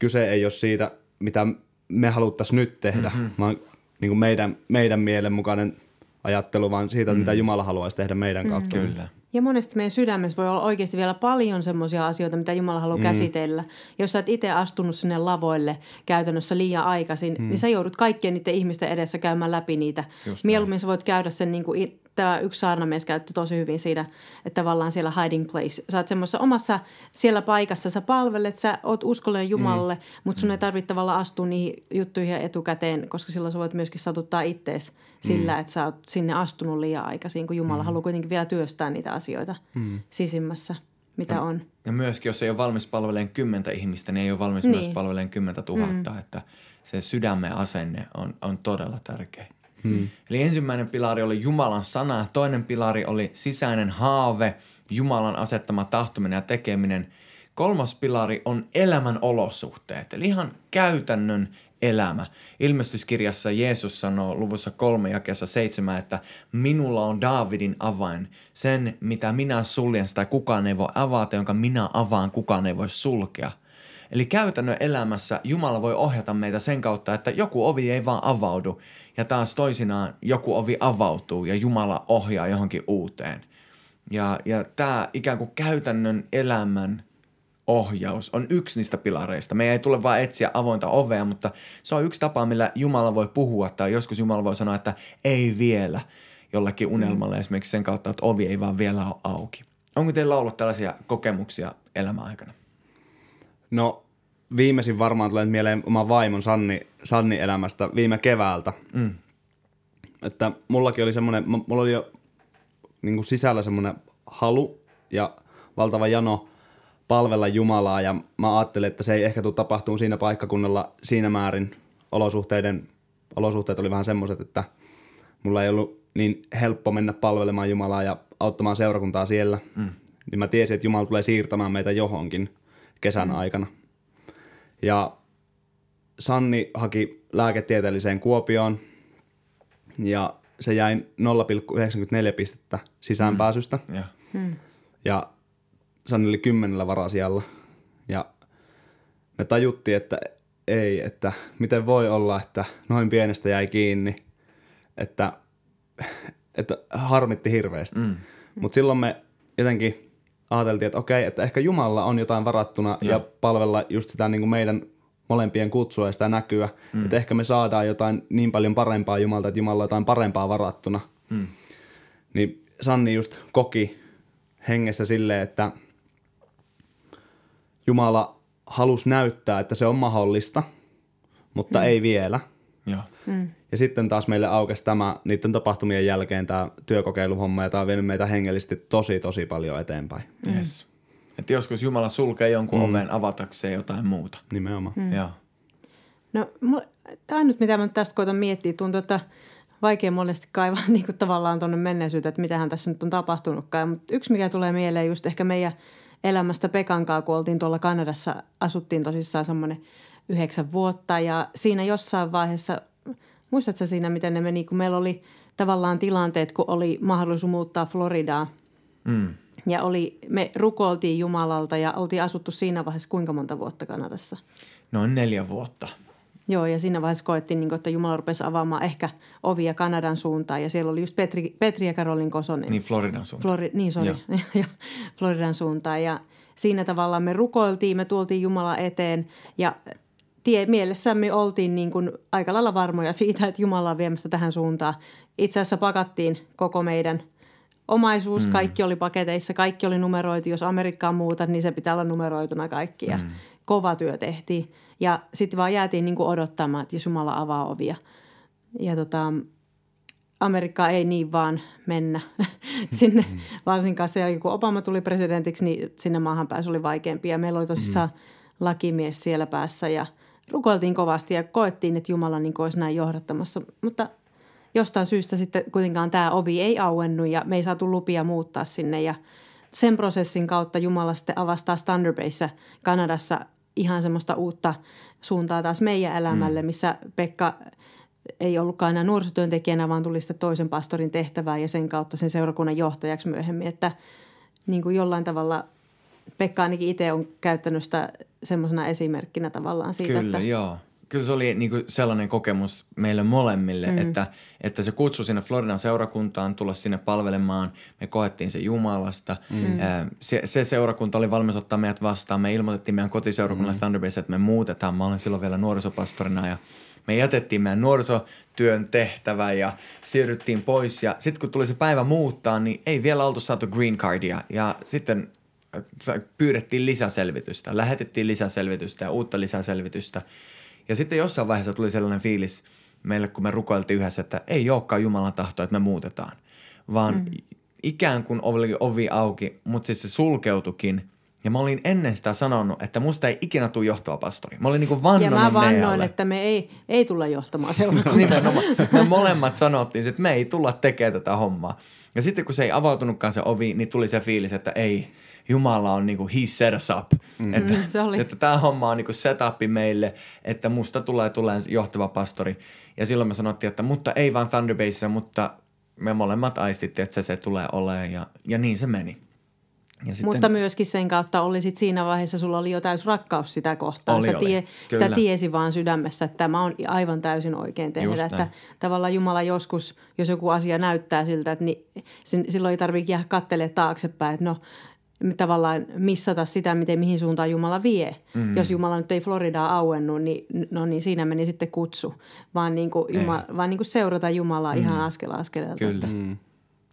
kyse ei ole siitä, mitä me haluttaisiin nyt tehdä, mm-hmm. vaan niin kuin meidän, meidän mielen mukainen ajattelu, vaan siitä, mm. mitä Jumala haluaisi tehdä meidän kautta. Mm, kyllä. Ja monesti meidän sydämessä voi olla oikeasti vielä paljon semmoisia asioita, mitä Jumala haluaa mm. käsitellä. Jos sä et itse astunut sinne lavoille käytännössä liian aikaisin, mm. niin sä joudut kaikkien niiden ihmisten edessä käymään läpi niitä. Just Mieluummin sä voit käydä sen niin kuin tämä yksi saarnamies käytti tosi hyvin siinä, että tavallaan siellä hiding place. Sä oot semmoisessa omassa siellä paikassa, sä palvelet, sä oot uskollinen Jumalalle, mm. mutta sun ei tarvitse tavallaan astua niihin juttuihin etukäteen, koska silloin sä voit myöskin satuttaa ittees sillä, mm. että sä oot sinne astunut liian aikaisin, kun Jumala mm. haluaa kuitenkin vielä työstää niitä asioita mm. sisimmässä mitä ja, on. Ja myöskin, jos ei ole valmis palvelemaan kymmentä ihmistä, niin ei ole valmis niin. myös palvelemaan kymmentä tuhatta, mm. että se sydämen asenne on, on todella tärkeä. Hmm. Eli ensimmäinen pilari oli Jumalan sana, toinen pilari oli sisäinen haave, Jumalan asettama tahtominen ja tekeminen. Kolmas pilari on elämän olosuhteet, eli ihan käytännön elämä. Ilmestyskirjassa Jeesus sanoo luvussa kolme jakeessa seitsemän, että minulla on Daavidin avain. Sen, mitä minä suljen, sitä kukaan ei voi avata, jonka minä avaan, kukaan ei voi sulkea. Eli käytännön elämässä Jumala voi ohjata meitä sen kautta, että joku ovi ei vaan avaudu ja taas toisinaan joku ovi avautuu ja Jumala ohjaa johonkin uuteen. Ja, ja tämä ikään kuin käytännön elämän ohjaus on yksi niistä pilareista. Me ei tule vain etsiä avointa ovea, mutta se on yksi tapa, millä Jumala voi puhua tai joskus Jumala voi sanoa, että ei vielä jollekin unelmalle mm. esimerkiksi sen kautta, että ovi ei vaan vielä ole auki. Onko teillä ollut tällaisia kokemuksia elämäaikana? No viimeisin varmaan tulee mieleen oma vaimon Sanni, Sanni elämästä viime keväältä. Mm. Että mullakin oli semmoinen, mulla oli jo niin kuin sisällä semmoinen halu ja valtava jano palvella Jumalaa ja mä ajattelin, että se ei ehkä tule tapahtumaan siinä paikkakunnalla siinä määrin olosuhteiden, olosuhteet oli vähän semmoiset, että mulla ei ollut niin helppo mennä palvelemaan Jumalaa ja auttamaan seurakuntaa siellä. Mm. Niin mä tiesin, että Jumala tulee siirtämään meitä johonkin kesän mm. aikana. Ja Sanni haki lääketieteelliseen Kuopioon ja se jäi 0,94 pistettä sisäänpääsystä. Mm. Yeah. Mm. Ja Sanni oli kymmenellä varasijalla. Ja me tajuttiin, että ei, että miten voi olla, että noin pienestä jäi kiinni, että että harmitti hirveästi. Mm. Mutta silloin me jotenkin ajateltiin, että okei, että ehkä Jumalalla on jotain varattuna ja, ja palvella just sitä niin kuin meidän molempien kutsua ja sitä näkyä. Mm. Että ehkä me saadaan jotain niin paljon parempaa Jumalta, että Jumalalla on jotain parempaa varattuna. Mm. Niin Sanni just koki hengessä silleen, että Jumala halusi näyttää, että se on mahdollista, mutta mm. ei vielä. Joo. Mm. Ja sitten taas meille aukesi tämä niiden tapahtumien jälkeen tämä työkokeiluhomma ja tämä on vienyt meitä hengellisesti tosi tosi paljon eteenpäin. Yes. Että joskus Jumala sulkee jonkun mm. oven avatakseen jotain muuta. Nimenomaan. Mm. Joo. No, tämä on nyt mitä mä tästä koitan miettiä. Tuntuu, että vaikea monesti kaivaa niin kuin tavallaan tuonne menneisyyteen, että mitähän tässä nyt on tapahtunutkaan. Mutta yksi, mikä tulee mieleen just ehkä meidän elämästä Pekankaa, kun oltiin tuolla Kanadassa, asuttiin tosissaan semmoinen yhdeksän vuotta ja siinä jossain vaiheessa, muistatko siinä, miten ne meni, kun meillä oli tavallaan tilanteet, kun oli mahdollisuus muuttaa Floridaan. Mm. Ja oli, me rukoiltiin Jumalalta ja oltiin asuttu siinä vaiheessa kuinka monta vuotta Kanadassa? Noin neljä vuotta. Joo, ja siinä vaiheessa koettiin, niin kuin, että Jumala rupesi avaamaan ehkä ovia Kanadan suuntaan. Ja siellä oli just Petri, Petri ja Karolin Kosonen. Niin, Floridan suuntaan. Flori, niin, sorry. Floridan suuntaan. Ja siinä tavalla me rukoiltiin, me tuoltiin Jumala eteen ja tie, mielessämme oltiin niin kuin aika lailla varmoja siitä, että Jumala on viemässä tähän suuntaan. Itse asiassa pakattiin koko meidän omaisuus, mm. kaikki oli paketeissa, kaikki oli numeroitu. Jos Amerikkaan muuta, niin se pitää olla numeroituna kaikki. Ja mm. kova työ tehtiin. Ja sitten vaan jäätiin niin kuin odottamaan, että jos Jumala avaa ovia. Ja tota, Amerikka ei niin vaan mennä sinne, mm. varsinkaan se jälkeen, kun Obama tuli presidentiksi, niin sinne maahan pääsy oli vaikeampi. Ja meillä oli tosissaan mm. lakimies siellä päässä ja rukoiltiin kovasti ja koettiin, että Jumala niin olisi näin johdattamassa. Mutta jostain syystä sitten kuitenkaan tämä ovi ei auennut ja me ei saatu lupia muuttaa sinne ja sen prosessin kautta Jumala sitten avastaa Thunder Bayssä Kanadassa ihan semmoista uutta suuntaa taas meidän elämälle, mm. missä Pekka ei ollutkaan enää nuorisotyöntekijänä, vaan tuli sitten toisen pastorin tehtävään ja sen kautta sen seurakunnan johtajaksi myöhemmin, että niin kuin jollain tavalla Pekka ainakin itse on käyttänyt sitä semmoisena esimerkkinä tavallaan siitä, Kyllä, että joo kyllä se oli niin kuin sellainen kokemus meille molemmille, mm. että, että se kutsu sinne Floridan seurakuntaan tulla sinne palvelemaan. Me koettiin se Jumalasta. Mm. Se, se seurakunta oli valmis ottaa meidät vastaan. Me ilmoitettiin meidän kotiseurakunnalle mm. Thunderbase, että me muutetaan. Mä olin silloin vielä nuorisopastorina ja me jätettiin meidän nuorisotyön tehtävä ja siirryttiin pois. Ja sitten kun tuli se päivä muuttaa, niin ei vielä oltu saatu green cardia. Ja sitten äh, pyydettiin lisäselvitystä, lähetettiin lisäselvitystä ja uutta lisäselvitystä – ja sitten jossain vaiheessa tuli sellainen fiilis meille, kun me rukoiltiin yhdessä, että ei olekaan Jumalan tahto, että me muutetaan. Vaan mm. ikään kuin oli ovi auki, mutta siis se sulkeutukin. Ja mä olin ennen sitä sanonut, että musta ei ikinä tule johtava pastori. Mä olin niin kuin Ja mä vannoin, Nealle. että me ei, ei tulla johtamaan seurakuntaa. Nimenomaan. Me molemmat sanottiin, että me ei tulla tekemään tätä hommaa. Ja sitten kun se ei avautunutkaan se ovi, niin tuli se fiilis, että ei – Jumala on niinku he set us up. Mm. Että, mm, se oli. että tämä homma on niinku setupi meille, että musta tulee tulee johtava pastori. Ja silloin me sanottiin, että mutta ei vaan Thunderbase, mutta me molemmat aistittiin, että se, se tulee olemaan ja, ja niin se meni. Ja sitten, Mutta myöskin sen kautta oli sit siinä vaiheessa, sulla oli jo täys rakkaus sitä kohtaan. Oli, Sä tie, oli. Sitä tiesi vaan sydämessä, että tämä on aivan täysin oikein tehdä. Että tavallaan Jumala joskus, jos joku asia näyttää siltä, että niin, silloin ei tarvitse jäädä katselemaan taaksepäin, että no tavallaan missata sitä, miten mihin suuntaan Jumala vie. Mm. Jos Jumala nyt ei Floridaa auennut, niin, no niin siinä meni sitten kutsu, vaan, niin kuin Jumala, vaan niin kuin seurata Jumalaa mm. ihan askel askeleelta. Kyllä. Että. Mm.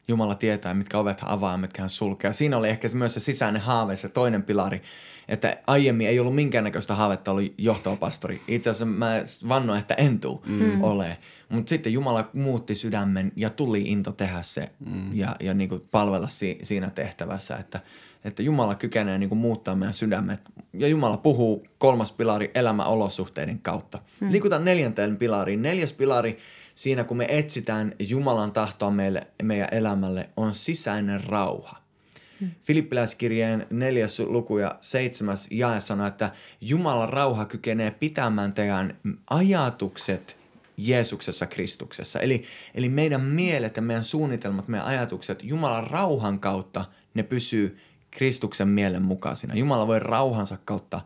Jumala tietää, mitkä ovet hän avaa ja mitkä hän sulkee. Siinä oli ehkä myös se sisäinen haave, se toinen pilari, että aiemmin ei ollut minkäännäköistä haavetta oli johtava pastori. Itse asiassa mä vannoin, että en tuu mm. ole. Mutta sitten Jumala muutti sydämen ja tuli into tehdä se mm. ja, ja niin kuin palvella si, siinä tehtävässä, että – että Jumala kykenee niin kuin muuttaa meidän sydämet. Ja Jumala puhuu kolmas pilari elämäolosuhteiden kautta. Hmm. Liikutaan neljänteen pilariin. Neljäs pilari siinä, kun me etsitään Jumalan tahtoa meille, meidän elämälle, on sisäinen rauha. Hmm. Filippiläiskirjeen neljäs luku ja seitsemäs jae sanoo, että Jumalan rauha kykenee pitämään teidän ajatukset Jeesuksessa Kristuksessa. Eli, eli meidän mielet ja meidän suunnitelmat, meidän ajatukset Jumalan rauhan kautta ne pysyy Kristuksen mielen mukaisina. Jumala voi rauhansa kautta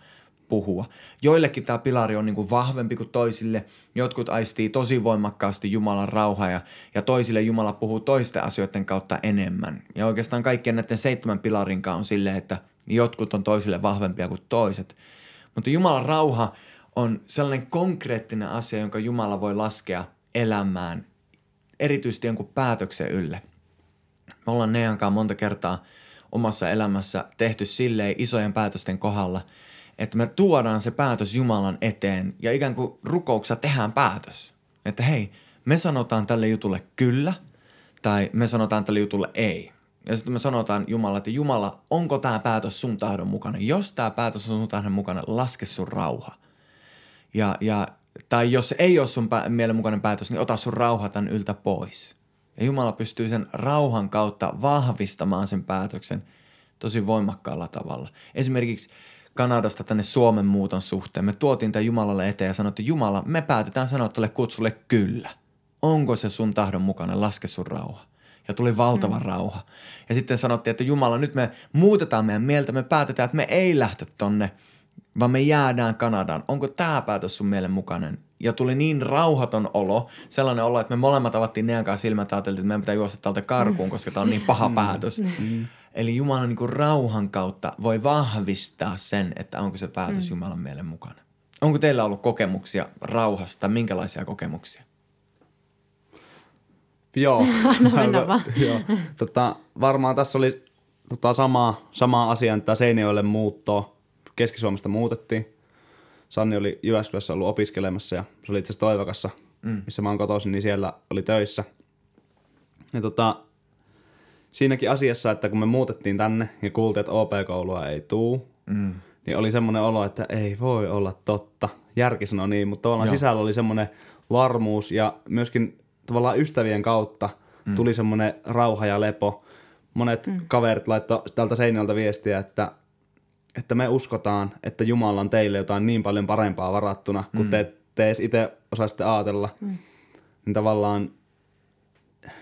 puhua. Joillekin tämä pilari on niin kuin vahvempi kuin toisille. Jotkut aistii tosi voimakkaasti Jumalan rauhaa ja, ja toisille Jumala puhuu toisten asioiden kautta enemmän. Ja oikeastaan kaikkien näiden seitsemän pilarin kanssa on silleen, että jotkut on toisille vahvempia kuin toiset. Mutta Jumalan rauha on sellainen konkreettinen asia, jonka Jumala voi laskea elämään, erityisesti jonkun päätöksen ylle. Me ollaan Neankaan monta kertaa omassa elämässä tehty silleen isojen päätösten kohdalla, että me tuodaan se päätös Jumalan eteen ja ikään kuin rukouksessa tehdään päätös. Että hei, me sanotaan tälle jutulle kyllä tai me sanotaan tälle jutulle ei. Ja sitten me sanotaan Jumala, että Jumala, onko tämä päätös sun tahdon mukainen? Jos tämä päätös on sun tahdon mukainen, laske sun rauha. Ja, ja, tai jos ei ole sun pä- mielenmukainen päätös, niin ota sun rauha tämän yltä pois. Ja Jumala pystyy sen rauhan kautta vahvistamaan sen päätöksen tosi voimakkaalla tavalla. Esimerkiksi Kanadasta tänne Suomen muuton suhteen. Me tuotiin tämä Jumalalle eteen ja sanottiin, Jumala, me päätetään sanoa tälle kutsulle kyllä. Onko se sun tahdon mukainen? Laske sun rauha. Ja tuli valtava mm. rauha. Ja sitten sanottiin, että Jumala, nyt me muutetaan meidän mieltä, me päätetään, että me ei lähtä tonne, vaan me jäädään Kanadaan. Onko tämä päätös sun mielen mukainen? Ja tuli niin rauhaton olo, sellainen olo, että me molemmat avattiin Nean kanssa silmät ja ajateltiin, että meidän pitää juosta täältä karkuun, koska tämä on niin paha päätös. Mm. Eli Jumalan niin kuin rauhan kautta voi vahvistaa sen, että onko se päätös mm. Jumalan mielen mukana. Onko teillä ollut kokemuksia rauhasta? Minkälaisia kokemuksia? Joo. Anna mennä vaan. Joo. Tota, varmaan tässä oli tota, sama, sama asia, että Seinäjoelle muuttoa. Keski-Suomesta muutettiin. Sanni oli Jyväskylässä ollut opiskelemassa ja se oli itse asiassa Toivakassa, mm. missä mä oon kotoisin, niin siellä oli töissä. Ja tota, siinäkin asiassa, että kun me muutettiin tänne ja kuultiin, että OP-koulua ei tuu, mm. niin oli semmoinen olo, että ei voi olla totta. Järki sanoi niin, mutta tavallaan Joo. sisällä oli semmoinen varmuus ja myöskin tavallaan ystävien kautta mm. tuli semmoinen rauha ja lepo. Monet mm. kaverit laittoi tältä seinältä viestiä, että, että me uskotaan, että Jumala on teille jotain niin paljon parempaa varattuna, kun mm. te, te edes itse osaisitte ajatella. Mm. Niin tavallaan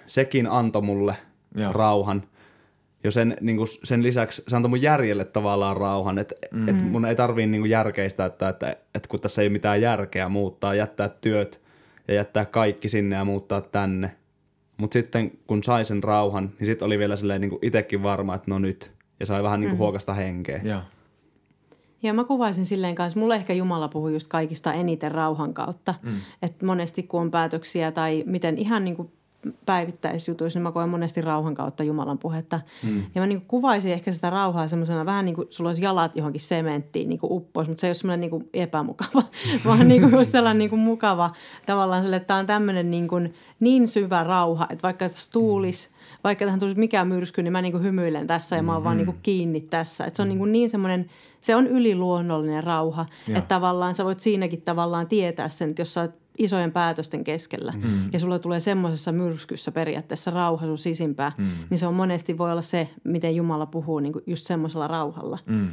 sekin antoi mulle Joo. rauhan. Jo sen, niin kuin, sen lisäksi se antoi mun järjelle tavallaan rauhan, että mm. et mun ei tarvii niin kuin järkeistä, että, että, että kun tässä ei ole mitään järkeä muuttaa, jättää työt ja jättää kaikki sinne ja muuttaa tänne. Mutta sitten kun sai sen rauhan, niin sitten oli vielä silleen niin itsekin varma, että no nyt. Ja sai vähän niin kuin mm-hmm. huokasta henkeä. Joo. Ja mä kuvaisin silleen kanssa, mulle ehkä Jumala puhuu just kaikista eniten rauhan kautta. Mm. Että monesti kun on päätöksiä tai miten ihan niin kuin päivittäisjutuissa, niin mä koen monesti rauhan kautta Jumalan puhetta. Mm. Ja mä niin kuin kuvaisin ehkä sitä rauhaa semmoisena vähän niin kuin sulla olisi jalat johonkin sementtiin niin kuin uppois, mutta se ei ole semmoinen niin kuin epämukava, vaan niin kuin sellainen niin kuin mukava tavallaan sille, että tämä on tämmöinen niin, kuin niin syvä rauha, että vaikka se tuulisi, mm. vaikka tähän tulisi mikään myrsky, niin mä niin kuin hymyilen tässä ja mä oon mm. vaan niin kuin kiinni tässä. Että se on niin, kuin niin semmoinen, se on yliluonnollinen rauha, ja. että tavallaan sä voit siinäkin tavallaan tietää sen, että jos sä oot isojen päätösten keskellä mm. ja sulla tulee semmoisessa myrskyssä periaatteessa rauha sun sisimpää, mm. niin se on monesti voi olla se, miten Jumala puhuu niin kuin just semmoisella rauhalla. Mm.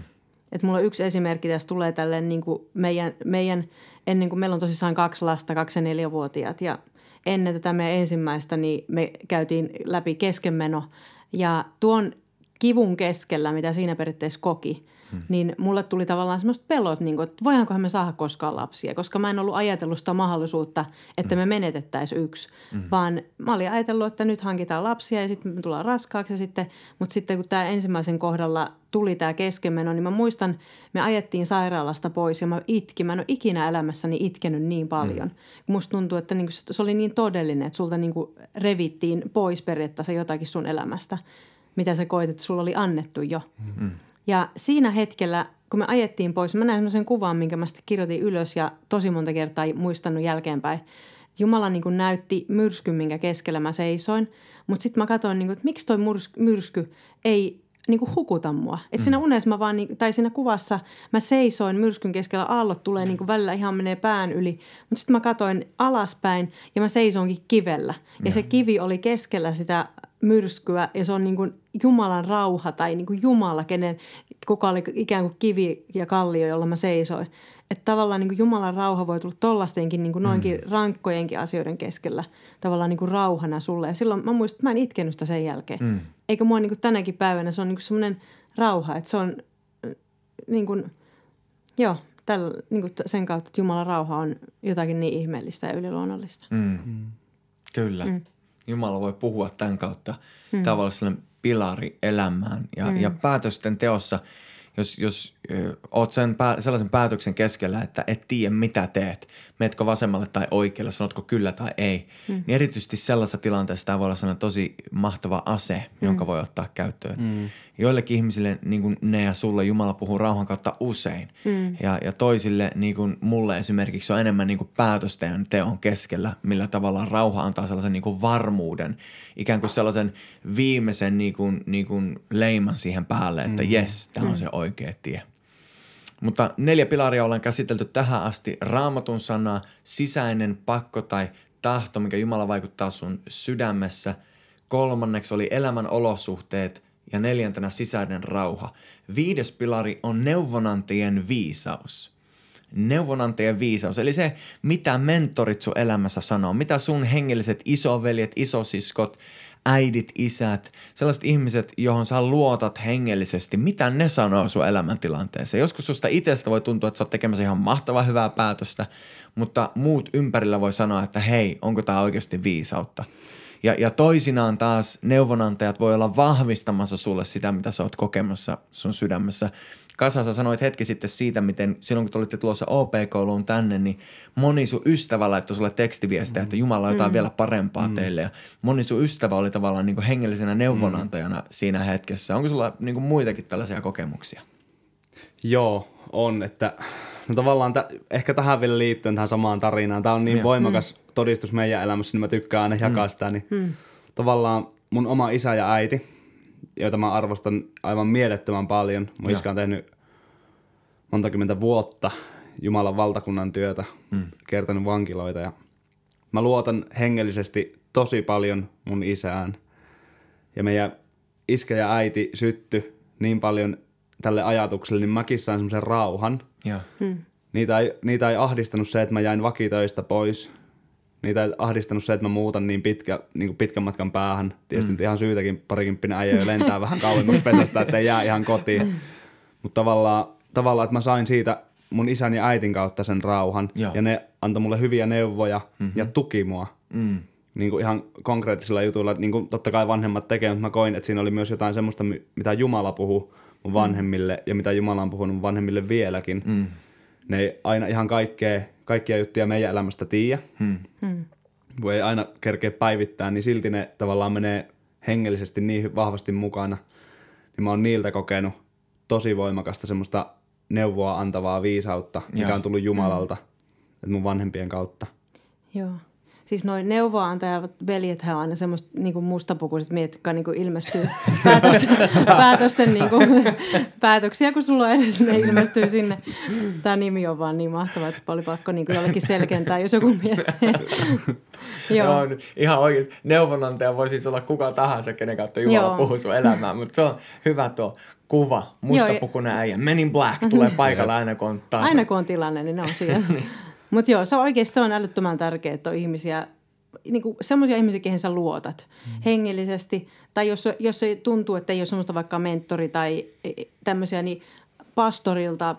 Et mulla on yksi esimerkki tässä tulee tälleen niin kuin meidän, meidän, ennen kuin meillä on tosissaan kaksi lasta, kaksi ja neljävuotiaat ja ennen tätä meidän ensimmäistä, niin me käytiin läpi keskenmeno ja tuon kivun keskellä, mitä siinä periaatteessa koki – Hmm. Niin mulle tuli tavallaan semmoista pelot, niin kuin, että voidaankohan me saada koskaan lapsia, koska mä en ollut ajatellut sitä mahdollisuutta, että me hmm. menetettäisiin yksi, mm. vaan mä olin ajatellut, että nyt hankitaan lapsia ja sitten me tullaan raskaaksi sitten, mutta sitten kun tämä ensimmäisen kohdalla tuli tämä keskenmeno, niin mä muistan, me ajettiin sairaalasta pois ja mä itkin. Mä en ole ikinä elämässäni itkenyt niin paljon. Mm. Musta tuntuu, että niinku se oli niin todellinen, että sulta niinku revittiin pois periaatteessa jotakin sun elämästä, mitä sä koit, että sulla oli annettu jo. Mm. Ja siinä hetkellä, kun me ajettiin pois, mä näin semmoisen kuvan, minkä mä sitten kirjoitin ylös ja tosi monta kertaa muistanut jälkeenpäin. Jumala niin kuin näytti myrskyn, minkä keskellä mä seisoin. Mutta sitten mä katsoin, niin kuin, että miksi toi myrsky ei niin kuin hukuta mua. Et mm. siinä unessa mä vaan, niin, tai siinä kuvassa mä seisoin myrskyn keskellä, aallot tulee niin kuin välillä ihan menee pään yli. Mutta sitten mä katoin alaspäin ja mä seisonkin kivellä. Ja, ja se kivi oli keskellä sitä myrskyä ja se on niin kuin Jumalan rauha tai niin kuin Jumala, kenen, kuka oli ikään kuin kivi ja kallio, jolla mä seisoin. Että tavallaan niin kuin Jumalan rauha voi tulla tollastenkin niin kuin noinkin mm. rankkojenkin asioiden keskellä tavallaan niin kuin rauhana sulle. Ja silloin mä muistan, että mä en itkenyt sitä sen jälkeen. Mm. Eikä mua niin kuin tänäkin päivänä, se on niin kuin semmoinen rauha, että se on niin kuin, joo, täl, niin kuin sen kautta, että Jumalan rauha on jotakin niin ihmeellistä ja yliluonnollista. Mm. Kyllä. Mm. Jumala voi puhua tämän kautta mm. tavallaan pilari elämään ja, mm. ja päätösten teossa – jos, jos oot sen pää, sellaisen päätöksen keskellä, että et tiedä mitä teet, meetkö vasemmalle tai oikealle, sanotko kyllä tai ei, mm. niin erityisesti sellaisessa tilanteessa tämä voi olla sellainen tosi mahtava ase, mm. jonka voi ottaa käyttöön. Mm. Joillekin ihmisille, niin kuin ne ja sulle, Jumala puhuu rauhan kautta usein. Mm. Ja, ja toisille, niin kuin mulle esimerkiksi, on enemmän niin kuin päätösten teon keskellä, millä tavalla rauha antaa sellaisen niin kuin varmuuden, ikään kuin sellaisen viimeisen niin kuin, niin kuin leiman siihen päälle, että mm. jes, tämä on mm. se oikea tie. Mutta neljä pilaria ollaan käsitelty tähän asti. Raamatun sana, sisäinen pakko tai tahto, mikä Jumala vaikuttaa sun sydämessä. Kolmanneksi oli elämän olosuhteet ja neljäntenä sisäinen rauha. Viides pilari on neuvonantajien viisaus. Neuvonantajien viisaus, eli se, mitä mentorit sun elämässä sanoo, mitä sun hengelliset isoveljet, isosiskot, äidit, isät, sellaiset ihmiset, johon sä luotat hengellisesti, mitä ne sanoo sun elämäntilanteeseen. Joskus susta itsestä voi tuntua, että sä oot tekemässä ihan mahtavaa hyvää päätöstä, mutta muut ympärillä voi sanoa, että hei, onko tämä oikeasti viisautta. Ja, ja toisinaan taas neuvonantajat voi olla vahvistamassa sulle sitä, mitä sä oot kokemassa sun sydämessä. Kasa, sä sanoit hetki sitten siitä, miten silloin kun olitte tulossa OP-kouluun tänne, niin moni sun ystävä laittoi sulle tekstiviestejä, mm. että Jumala jotain mm. vielä parempaa mm. teille. Ja moni sun ystävä oli tavallaan niin kuin hengellisenä neuvonantajana mm. siinä hetkessä. Onko sulla niin kuin muitakin tällaisia kokemuksia? Joo, on. Että, no tavallaan t- ehkä tähän vielä liittyen tähän samaan tarinaan. Tämä on niin ja. voimakas mm. todistus meidän elämässä, niin mä tykkään aina jakaa mm. sitä. Niin mm. Tavallaan mun oma isä ja äiti, joita mä arvostan aivan mielettömän paljon. Mun iskä on tehnyt monta kymmentä vuotta Jumalan valtakunnan työtä, mm. kertonut vankiloita ja mä luotan hengellisesti tosi paljon mun isään. Ja meidän iskä ja äiti sytty niin paljon tälle ajatukselle, niin mäkin sain semmoisen rauhan. Ja. Hmm. Niitä, ei, niitä ei ahdistanut se, että mä jäin vakitöistä pois. Niitä ei ahdistanut se, että mä muutan niin, pitkä, niin kuin pitkän matkan päähän. Tietysti mm. ihan syytäkin parikymppinen äijä jo lentää vähän kauemmas pesästä, että ei jää ihan kotiin. Mutta tavallaan, tavallaan, että mä sain siitä mun isän ja äitin kautta sen rauhan. Joo. Ja ne antoi mulle hyviä neuvoja mm-hmm. ja tuki mua. Mm. Niin kuin ihan konkreettisilla jutuilla. Niin kuin totta kai vanhemmat tekee, mutta mä koin, että siinä oli myös jotain semmoista, mitä Jumala puhuu mun vanhemmille mm. ja mitä Jumala on puhunut mun vanhemmille vieläkin. Mm. Ne ei aina ihan kaikkea, kaikkia juttuja meidän elämästä tiedä. Mm. Mm. Kun ei aina kerkeä päivittää, niin silti ne tavallaan menee hengellisesti niin vahvasti mukana. Niin mä oon niiltä kokenut tosi voimakasta semmoista neuvoa antavaa viisautta, mikä Joo. on tullut Jumalalta, mm. mun vanhempien kautta. Joo siis noin neuvoantajat veljet on aina semmoista niin kuin mustapukuiset miehet, jotka niin kuin ilmestyy päätös, päätösten niin kuin, päätöksiä, kun sulla edes ne ilmestyy sinne. Tämä nimi on vaan niin mahtava, että oli pakko niin kuin jollekin selkentää, jos joku miettii. Joo. Joo, ihan oikein. Neuvonantaja voi siis olla kuka tahansa, kenen kautta Jumala Joo. puhuu sun elämään, mutta se on hyvä tuo kuva, mustapukuinen äijä. Men in Black tulee paikalla aina kun on tarve. Aina kun on tilanne, niin ne on siellä. niin. Mutta joo, se oikeasti se on älyttömän tärkeää, että on ihmisiä, niin semmoisia ihmisiä, kehen sä luotat mm. hengellisesti. Tai jos, jos se tuntuu, että ei ole semmoista vaikka mentori tai e, e, tämmöisiä, niin pastorilta,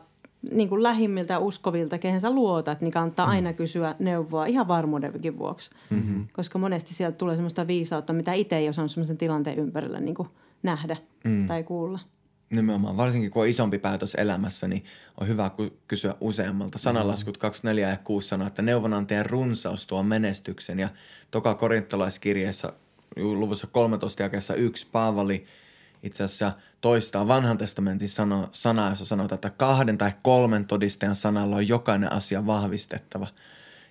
niin kuin lähimmiltä uskovilta, kehen sä luotat, niin kannattaa mm. aina kysyä neuvoa ihan varmuudenkin vuoksi. Mm-hmm. Koska monesti sieltä tulee semmoista viisautta, mitä itse ei osannut semmoisen tilanteen ympärillä niin kuin nähdä mm. tai kuulla. Nimenomaan, varsinkin kun on isompi päätös elämässä, niin on hyvä kysyä useammalta. Sananlaskut 24 ja 6 sanoo, että neuvonantajan runsaus tuo menestyksen. Ja toka korintolaiskirjeessä luvussa 13 jakeessa 1 Paavali itse asiassa toistaa vanhan testamentin sano, sanaa, jossa sanotaan, että kahden tai kolmen todistajan sanalla on jokainen asia vahvistettava.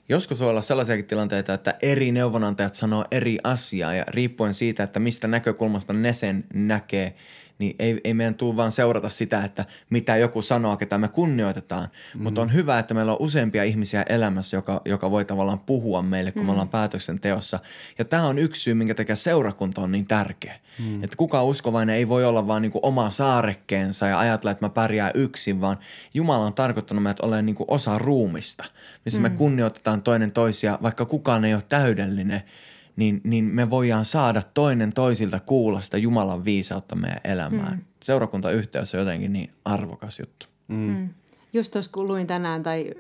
Joskus voi olla sellaisiakin tilanteita, että eri neuvonantajat sanoo eri asiaa ja riippuen siitä, että mistä näkökulmasta ne sen näkee, niin ei, ei meidän tule vaan seurata sitä, että mitä joku sanoo, ketä me kunnioitetaan. Mm. Mutta on hyvä, että meillä on useampia ihmisiä elämässä, joka, joka voi tavallaan puhua meille, kun mm. me ollaan päätöksenteossa. Ja tämä on yksi syy, minkä takia seurakunta on niin tärkeä. Mm. Että kuka uskovainen ei voi olla vaan niinku oma saarekkeensa ja ajatella, että mä pärjään yksin, vaan Jumala on tarkoittanut meidät olemaan niinku osa ruumista, missä mm. me kunnioitetaan toinen toisia, vaikka kukaan ei ole täydellinen – niin, niin me voidaan saada toinen toisilta kuulla sitä Jumalan viisautta meidän elämään. Mm. Seurakuntayhteys on jotenkin niin arvokas juttu. Mm. Mm. just tuossa kun luin tänään tai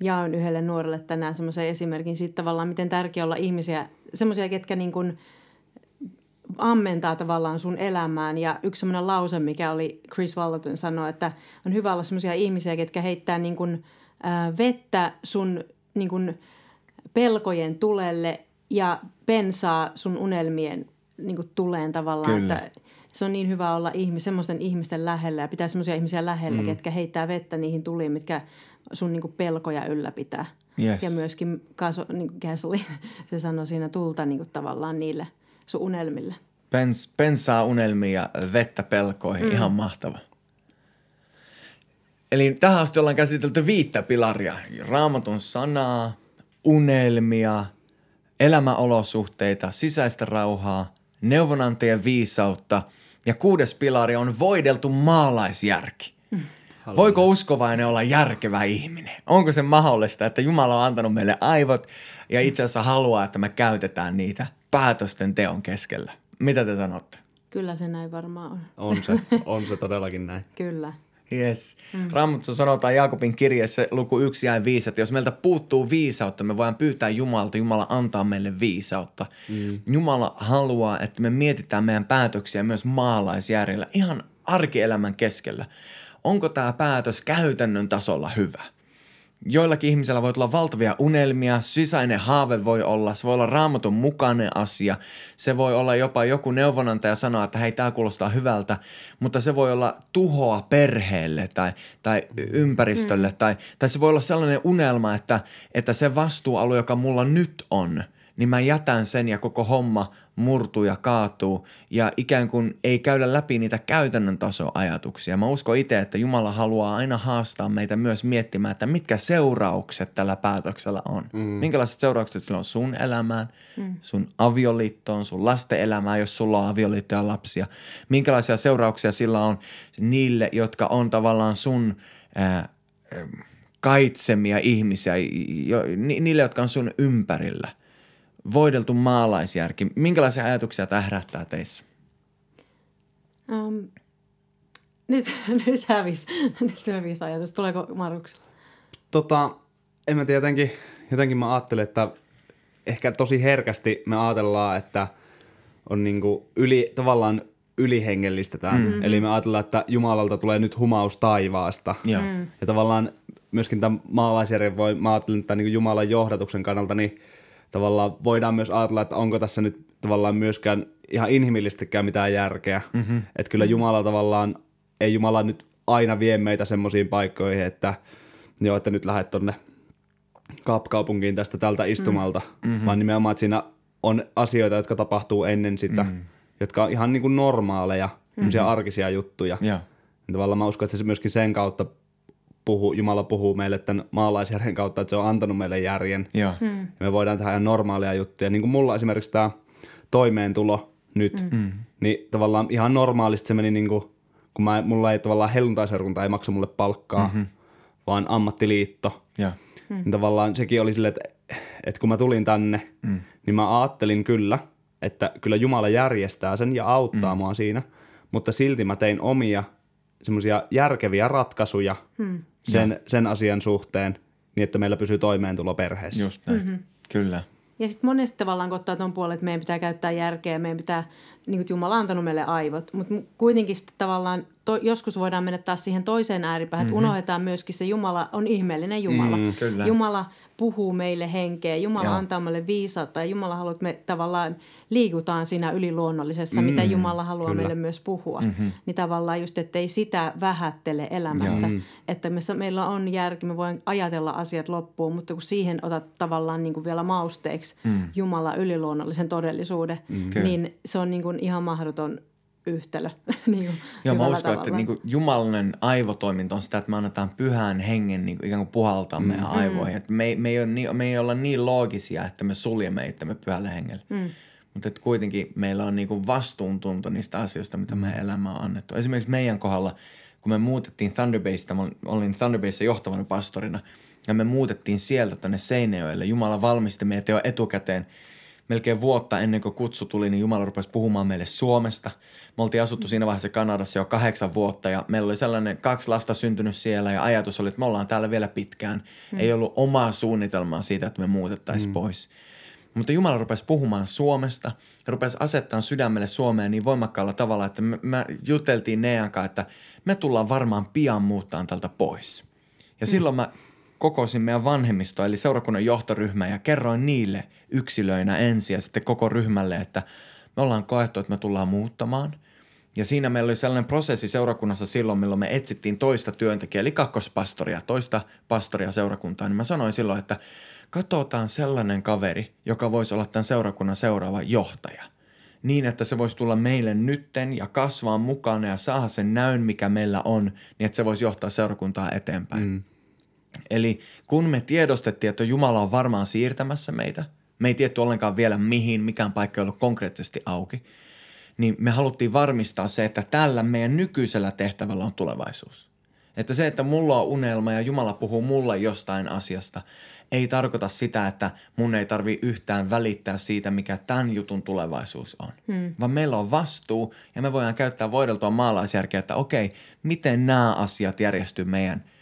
jaoin yhdelle nuorelle tänään semmoisen esimerkin siitä tavallaan, miten tärkeää olla ihmisiä, semmoisia, ketkä niin kuin ammentaa tavallaan sun elämään. Ja yksi semmoinen lause, mikä oli Chris Wallaton sanoi, että on hyvä olla semmoisia ihmisiä, ketkä heittää niin kuin, äh, vettä sun niin kuin, pelkojen tulelle ja pensaa sun unelmien niin kuin, tuleen tavallaan. Kyllä. Että se on niin hyvä olla ihmis, semmoisten ihmisten lähellä ja pitää semmoisia ihmisiä lähellä, mm. ketkä heittää vettä niihin tuliin, mitkä sun niin kuin, pelkoja ylläpitää. Yes. Ja myöskin kaso, niin kuin Gasoline, se sanoi siinä tulta niin kuin, tavallaan niille sun unelmille. Pens, pensaa unelmia vettä pelkoihin. Mm. Ihan mahtava. Eli tähän asti ollaan käsitelty viittä pilaria. Raamatun sanaa, unelmia, elämäolosuhteita, sisäistä rauhaa, neuvonantajien viisautta ja kuudes pilari on voideltu maalaisjärki. Voiko uskovainen olla järkevä ihminen? Onko se mahdollista, että Jumala on antanut meille aivot ja itse asiassa haluaa, että me käytetään niitä päätösten teon keskellä? Mitä te sanotte? Kyllä se näin varmaan on. On se, on se todellakin näin. Kyllä. Yes. Mm. Raamattu sanotaan Jaakobin kirjeessä luku 1 ja 5, että jos meiltä puuttuu viisautta, me voidaan pyytää Jumalalta, Jumala antaa meille viisautta. Mm. Jumala haluaa, että me mietitään meidän päätöksiä myös maalaisjärjellä, ihan arkielämän keskellä. Onko tämä päätös käytännön tasolla hyvä? Joillakin ihmisillä voi olla valtavia unelmia, sisäinen haave voi olla, se voi olla raamatun mukainen asia, se voi olla jopa joku neuvonantaja sanoa, että hei, tämä kuulostaa hyvältä, mutta se voi olla tuhoa perheelle tai, tai ympäristölle, mm. tai, tai se voi olla sellainen unelma, että, että se vastuualue, joka mulla nyt on, niin mä jätän sen ja koko homma murtuu ja kaatuu ja ikään kuin ei käydä läpi niitä käytännön tasoajatuksia. Mä uskon itse, että Jumala haluaa aina haastaa meitä myös miettimään, että mitkä seuraukset tällä päätöksellä on. Mm. Minkälaiset seuraukset sillä on sun elämään, mm. sun avioliittoon, sun lasten elämään, jos sulla on avioliitto ja lapsia. Minkälaisia seurauksia sillä on niille, jotka on tavallaan sun... Ää, kaitsemia ihmisiä, jo, niille, jotka on sun ympärillä – voideltu maalaisjärki. Minkälaisia ajatuksia tämä herättää teissä? Um, nyt, nyt hävisi, nyt hävisi ajatus. Tuleeko Markuksella? Tota, en mä tiedä, jotenkin, jotenkin mä ajattelen, että ehkä tosi herkästi me ajatellaan, että on niinku yli, tavallaan ylihengellistetään. Mm-hmm. Eli me ajatellaan, että Jumalalta tulee nyt humaus taivaasta. Joo. Mm. Ja tavallaan myöskin tämän maalaisjärjen voi, mä ajattelen, että niin Jumalan johdatuksen kannalta, niin tavallaan voidaan myös ajatella, että onko tässä nyt tavallaan myöskään ihan inhimillistikään mitään järkeä. Mm-hmm. Että kyllä Jumala tavallaan, ei Jumala nyt aina vie meitä semmoisiin paikkoihin, että joo, että nyt lähdet tonne Kaapkaupunkiin tästä tältä istumalta, mm-hmm. vaan nimenomaan, että siinä on asioita, jotka tapahtuu ennen sitä, mm-hmm. jotka on ihan niin kuin normaaleja, mm-hmm. arkisia juttuja. Yeah. tavallaan mä uskon, että se myöskin sen kautta puhuu, Jumala puhuu meille tämän maalaisjärjen kautta, että se on antanut meille järjen. Joo. Hmm. Ja me voidaan tehdä ihan normaalia juttuja. Niin kuin mulla esimerkiksi tämä toimeentulo nyt, mm. niin tavallaan ihan normaalisti se meni niin kuin, kun mä, mulla ei tavallaan helluntaiseurakunta ei maksa mulle palkkaa, mm-hmm. vaan ammattiliitto. Ja. Mm. Niin tavallaan sekin oli silleen, että, että kun mä tulin tänne, mm. niin mä ajattelin kyllä, että kyllä Jumala järjestää sen ja auttaa mm. mua siinä, mutta silti mä tein omia semmoisia järkeviä ratkaisuja hmm. Sen, sen asian suhteen, niin että meillä pysyy toimeentulo perheessä. Just näin, mm-hmm. kyllä. Ja sitten monesti tavallaan kun ottaa tuon puolen, että meidän pitää käyttää järkeä, meidän pitää, niin kuin Jumala on antanut meille aivot, mutta kuitenkin sitten tavallaan to, joskus voidaan mennä taas siihen toiseen ääripäähän, mm-hmm. että unohdetaan myöskin se Jumala on ihmeellinen Jumala. Mm, kyllä. Jumala puhuu meille henkeä, Jumala Joo. antaa meille viisautta ja Jumala haluaa, että me tavallaan liikutaan siinä yliluonnollisessa, mm, mitä Jumala haluaa kyllä. meille myös puhua. Mm-hmm. Niin tavallaan just, ettei sitä vähättele elämässä, Joo. että me, meillä on järki, me voin ajatella asiat loppuun, mutta kun siihen otat tavallaan niin kuin vielä mausteeksi mm. Jumala yliluonnollisen todellisuuden, mm. niin se on niin kuin ihan mahdoton yhtälö. niin kuin Joo, mä uskon, tavalla. että niin kuin jumalinen aivotoiminta on sitä, että me annetaan pyhän hengen niin kuin ikään kuin puhaltaa mm. meidän aivoihin. Että me, me, ei ole niin, me ei olla niin loogisia, että me suljemme itsemme pyhälle hengelle. Mm. Mutta että kuitenkin meillä on niin kuin vastuuntunto niistä asioista, mitä meidän elämä on annettu. Esimerkiksi meidän kohdalla, kun me muutettiin Thunderbaseista, mä olin Thunderbaseissa johtavana pastorina, ja me muutettiin sieltä tänne Seinäjoelle. Jumala valmisti meitä jo etukäteen – melkein vuotta ennen kuin kutsu tuli, niin Jumala rupesi puhumaan meille Suomesta. Me oltiin asuttu siinä vaiheessa Kanadassa jo kahdeksan vuotta ja meillä oli sellainen kaksi lasta syntynyt siellä ja ajatus oli, että me ollaan täällä vielä pitkään. Mm. Ei ollut omaa suunnitelmaa siitä, että me muutettaisiin mm. pois. Mutta Jumala rupesi puhumaan Suomesta ja rupesi asettaa sydämelle Suomeen niin voimakkaalla tavalla, että me, me juteltiin Nean kanssa, että me tullaan varmaan pian muuttaa tältä pois. Ja mm. silloin mä kokosin meidän vanhemmisto, eli seurakunnan johtoryhmä, ja kerroin niille yksilöinä ensin ja sitten koko ryhmälle, että me ollaan koettu, että me tullaan muuttamaan. Ja siinä meillä oli sellainen prosessi seurakunnassa silloin, milloin me etsittiin toista työntekijää, eli kakkospastoria, toista pastoria seurakuntaan. Niin mä sanoin silloin, että katsotaan sellainen kaveri, joka voisi olla tämän seurakunnan seuraava johtaja. Niin, että se voisi tulla meille nytten ja kasvaa mukana ja saada sen näyn, mikä meillä on, niin että se voisi johtaa seurakuntaa eteenpäin. Mm. Eli kun me tiedostettiin, että Jumala on varmaan siirtämässä meitä, me ei tietty ollenkaan vielä mihin, mikään paikka ei ollut konkreettisesti auki, niin me haluttiin varmistaa se, että tällä meidän nykyisellä tehtävällä on tulevaisuus. Että se, että mulla on unelma ja Jumala puhuu mulle jostain asiasta, ei tarkoita sitä, että mun ei tarvi yhtään välittää siitä, mikä tämän jutun tulevaisuus on. Hmm. Vaan meillä on vastuu ja me voidaan käyttää voideltua maalaisjärkeä, että okei, miten nämä asiat järjestyy meidän –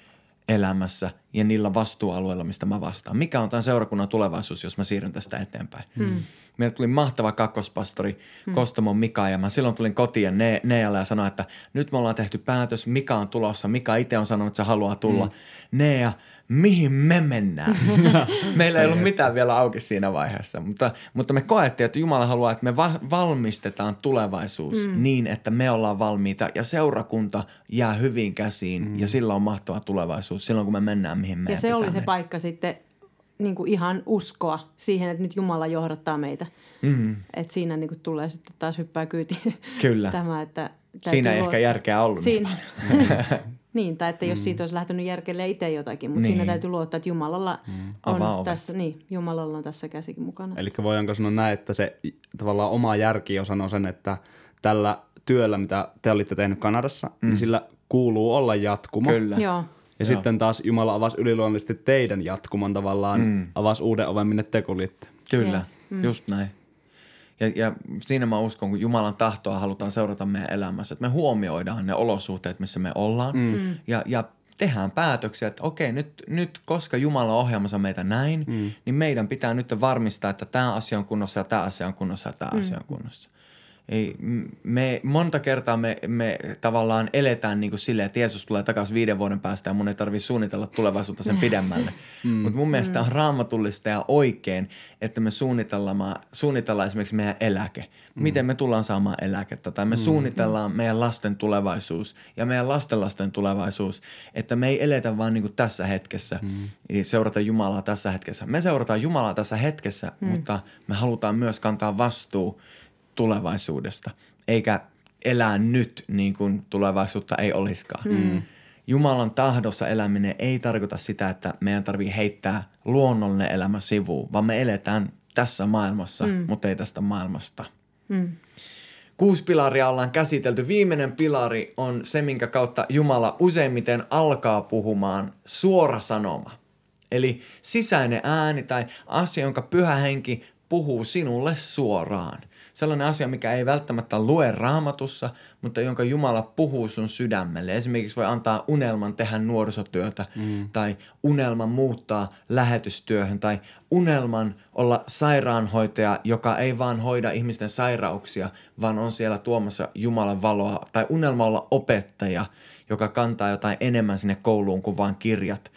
elämässä ja niillä vastuualueilla, mistä mä vastaan. Mikä on tämän seurakunnan tulevaisuus, jos mä siirryn tästä eteenpäin? Hmm. Meillä tuli mahtava kakkospastori hmm. Kostamon Mika ja mä silloin tulin kotiin ja ne, Nealle ja sanoin, että nyt me ollaan tehty päätös, Mika on tulossa. Mika itse on sanonut, että se haluaa tulla. Hmm. Nea, mihin me mennään. Meillä ei ollut mitään vielä auki siinä vaiheessa, mutta, mutta me koettiin, että Jumala haluaa, että me va- valmistetaan tulevaisuus mm. niin, että me ollaan valmiita ja seurakunta jää hyvin käsiin mm. ja sillä on mahtava tulevaisuus silloin, kun me mennään mihin me Ja se oli se mennä. paikka sitten niin kuin ihan uskoa siihen, että nyt Jumala johdattaa meitä. Mm-hmm. Että siinä niin kuin tulee sitten taas hyppää kyytiin Kyllä. tämä, että Siinä ei ehkä järkeä ollut. Siinä. Niin, tai että jos mm. siitä olisi lähtenyt järkelle itse jotakin, mutta niin. siinä täytyy luottaa, että Jumalalla mm. on tässä, niin, Jumalalla on tässä käsikin mukana. Eli voidaanko sanoa näin, että se tavallaan oma järki on sanoo sen, että tällä työllä, mitä te olitte tehnyt Kanadassa, niin mm. niin sillä kuuluu olla jatkumo. Kyllä. Joo. Ja Joo. sitten taas Jumala avasi yliluonnollisesti teidän jatkuman tavallaan, mm. avasi uuden oven, minne te kuljitte. Kyllä, yes. mm. just näin. Ja, ja siinä mä uskon, kun Jumalan tahtoa halutaan seurata meidän elämässä, että me huomioidaan ne olosuhteet, missä me ollaan mm. mm. ja, ja tehdään päätöksiä, että okei, nyt, nyt koska Jumala on ohjaamassa meitä näin, mm. niin meidän pitää nyt varmistaa, että tämä asia on kunnossa ja tämä asia on kunnossa ja tämä mm. asia on kunnossa. Ei, me, monta kertaa me, me tavallaan eletään niin kuin silleen, että Jeesus tulee takaisin viiden vuoden päästä ja mun ei tarvitse suunnitella tulevaisuutta sen pidemmälle. Mm. Mutta mun mielestä on raamatullista ja oikein, että me suunnitellaan, suunnitellaan esimerkiksi meidän eläke. Mm. Miten me tullaan saamaan eläkettä tai me mm. suunnitellaan meidän lasten tulevaisuus ja meidän lastenlasten tulevaisuus. Että me ei eletä vaan niin kuin tässä hetkessä, mm. seurata Jumalaa tässä hetkessä. Me seurataan Jumalaa tässä hetkessä, mm. mutta me halutaan myös kantaa vastuu – tulevaisuudesta, eikä elää nyt niin kuin tulevaisuutta ei olisikaan. Mm. Jumalan tahdossa eläminen ei tarkoita sitä, että meidän tarvii heittää luonnollinen elämä sivuun, vaan me eletään tässä maailmassa, mm. mutta ei tästä maailmasta. Mm. Kuusi pilaria ollaan käsitelty. Viimeinen pilari on se, minkä kautta Jumala useimmiten alkaa puhumaan suora sanoma. Eli sisäinen ääni tai asia, jonka pyhä henki puhuu sinulle suoraan – sellainen asia, mikä ei välttämättä lue raamatussa, mutta jonka Jumala puhuu sun sydämelle. Esimerkiksi voi antaa unelman tehdä nuorisotyötä mm. tai unelman muuttaa lähetystyöhön tai unelman olla sairaanhoitaja, joka ei vaan hoida ihmisten sairauksia, vaan on siellä tuomassa Jumalan valoa tai unelma olla opettaja, joka kantaa jotain enemmän sinne kouluun kuin vain kirjat.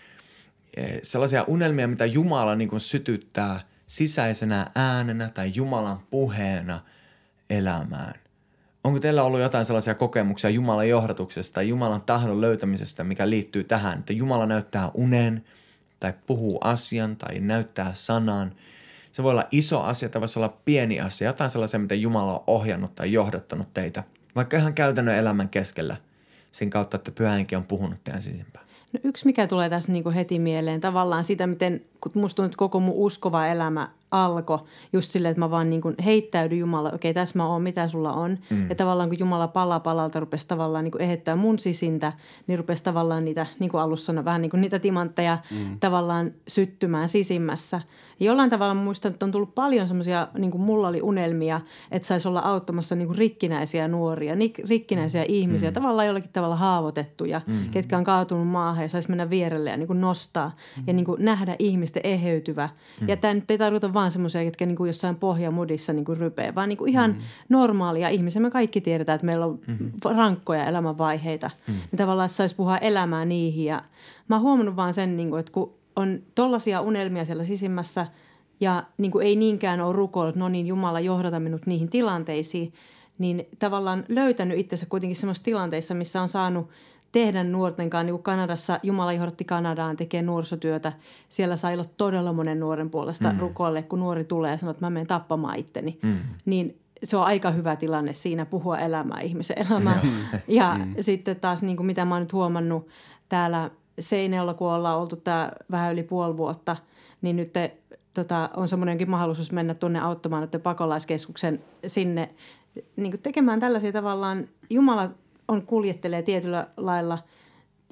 Sellaisia unelmia, mitä Jumala niin sytyttää – sisäisenä äänenä tai Jumalan puheena elämään. Onko teillä ollut jotain sellaisia kokemuksia Jumalan johdatuksesta tai Jumalan tahdon löytämisestä, mikä liittyy tähän, että Jumala näyttää unen tai puhuu asian tai näyttää sanan. Se voi olla iso asia tai voisi olla pieni asia, jotain sellaisia, mitä Jumala on ohjannut tai johdattanut teitä, vaikka ihan käytännön elämän keskellä, sen kautta, että pyhänkin on puhunut teidän sisimpään. No yksi, mikä tulee tässä niin kuin heti mieleen, tavallaan sitä, miten kun musta tuntuu, että koko mun uskova elämä alkoi just silleen, että mä vaan niin kuin heittäydyin Jumala, okei okay, tässä mä oon, mitä sulla on. Mm. Ja tavallaan kun Jumala pala palalta rupesi tavallaan niin kuin ehettää mun sisintä, niin rupesi tavallaan niitä, niin kuin alussa sanoi, vähän niin kuin niitä timantteja mm. tavallaan syttymään sisimmässä. Jollain tavalla muistan, että on tullut paljon semmoisia, niin kuin mulla oli unelmia, että saisi olla auttamassa niin kuin rikkinäisiä nuoria, rikkinäisiä mm. ihmisiä, tavallaan jollakin tavalla haavoitettuja, mm. ketkä on kaatunut maahan ja saisi mennä vierelle ja niin kuin nostaa mm. ja niin kuin nähdä ihmisten eheytyvä. Mm. Ja tämä nyt ei tarkoita vaan semmoisia, jotka niin kuin jossain pohjamudissa niin kuin rypee, vaan niin kuin ihan mm. normaalia ihmisiä. Me kaikki tiedetään, että meillä on mm. rankkoja elämänvaiheita. Mm. Niin tavallaan saisi puhua elämää niihin. Ja mä oon huomannut vaan sen, niin kuin, että kun on tollaisia unelmia siellä sisimmässä ja niin kuin ei niinkään ole rukoillut, no niin Jumala johdata minut niihin tilanteisiin, niin tavallaan löytänyt itsensä kuitenkin semmoisissa tilanteissa, missä on saanut – tehdä nuorten kanssa. Niin kuin Kanadassa, Jumala johdatti Kanadaan, tekee nuorisotyötä. Siellä sai olla todella monen nuoren puolesta mm. rukoille, kun nuori tulee ja sanoo, että mä menen tappamaan itteni. Mm. Niin se on aika hyvä tilanne siinä puhua elämää, ihmisen elämää. ja mm. sitten taas, niin kuin mitä mä oon nyt huomannut täällä Seinäjoella, kun ollaan oltu tämä vähän yli puoli vuotta, niin nyt te, tota, on semmoinenkin mahdollisuus mennä tuonne auttamaan että pakolaiskeskuksen sinne niin tekemään tällaisia tavallaan Jumala on kuljettelee tietyllä lailla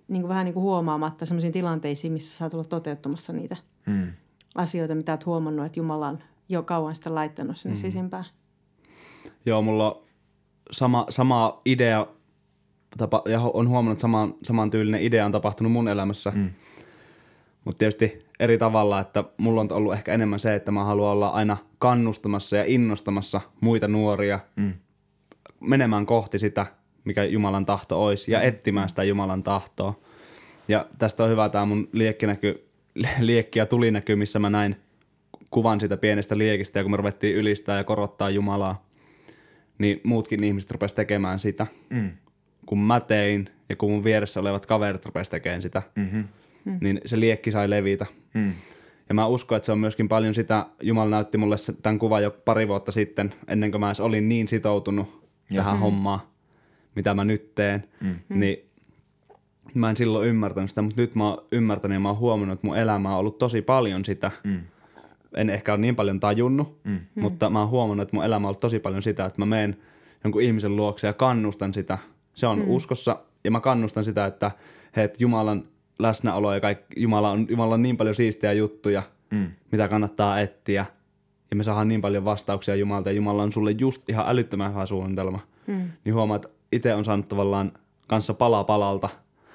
niin kuin vähän niin kuin huomaamatta sellaisiin tilanteisiin, missä saat olla toteuttamassa niitä mm. asioita, mitä olet huomannut, että Jumala on jo kauan sitä laittanut sinne mm. sisimpään. Joo, mulla on sama, sama idea tapa, ja on huomannut, että saman, saman tyylinen idea on tapahtunut mun elämässä. Mm. Mutta tietysti eri tavalla, että mulla on ollut ehkä enemmän se, että mä haluan olla aina kannustamassa ja innostamassa muita nuoria mm. menemään kohti sitä – mikä Jumalan tahto olisi, ja mm. etsimään sitä Jumalan tahtoa. Ja tästä on hyvä tämä mun liekkinäky, liekki ja tulinäky, missä mä näin kuvan siitä pienestä liekistä, ja kun me ruvettiin ylistää ja korottaa Jumalaa, niin muutkin ihmiset rupesivat tekemään sitä. Mm. Kun mä tein, ja kun mun vieressä olevat kaverit rupesivat tekemään sitä, mm-hmm. mm. niin se liekki sai levitä. Mm. Ja mä uskon, että se on myöskin paljon sitä, Jumala näytti mulle tämän kuvan jo pari vuotta sitten, ennen kuin mä edes olin niin sitoutunut ja. tähän mm. hommaan mitä mä nyt teen, mm. niin mä en silloin ymmärtänyt sitä, mutta nyt mä oon ymmärtänyt ja mä oon huomannut, että mun elämä on ollut tosi paljon sitä. Mm. En ehkä ole niin paljon tajunnut, mm. mutta mä oon huomannut, että mun elämä on ollut tosi paljon sitä, että mä menen jonkun ihmisen luokse ja kannustan sitä. Se on mm. uskossa ja mä kannustan sitä, että he, Jumalan läsnäolo ja kaikki, Jumala on, Jumala on niin paljon siistejä juttuja, mm. mitä kannattaa etsiä. Ja me saadaan niin paljon vastauksia Jumalta ja Jumala on sulle just ihan älyttömän hyvä suunnitelma. Mm. Niin huomaat, itse on saanut tavallaan kanssa pala palalta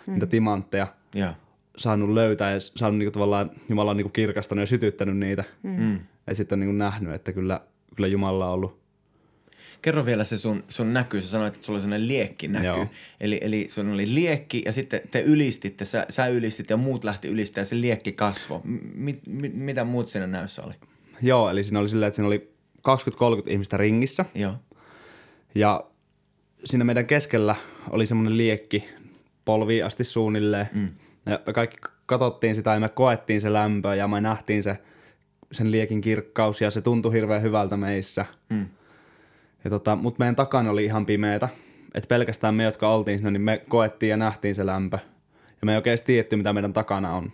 mm. niitä timantteja. Yeah. Saanut löytää ja saanut niinku tavallaan, Jumala on niinku kirkastanut ja sytyttänyt niitä. Mm. Ja sitten on niinku nähnyt, että kyllä, kyllä Jumala on ollut Kerro vielä se sun, sun näky. Sä sanoit, että sulla oli sellainen liekki näky. Eli, eli sun oli liekki ja sitten te ylistitte, sä, sä ylistit ja muut lähti ylistämään ja se liekki kasvo. Mi, mi, mitä muut siinä näyssä oli? Joo, eli siinä oli silleen, että siinä oli 20-30 ihmistä ringissä. Joo. Ja siinä meidän keskellä oli semmoinen liekki polvi asti suunnilleen. Mm. Ja me kaikki katsottiin sitä ja me koettiin se lämpö ja me nähtiin se, sen liekin kirkkaus ja se tuntui hirveän hyvältä meissä. Mm. Ja tota, Mutta meidän takana oli ihan pimeätä. Että pelkästään me, jotka oltiin siinä, niin me koettiin ja nähtiin se lämpö. Ja me ei oikeasti tiedetty, mitä meidän takana on.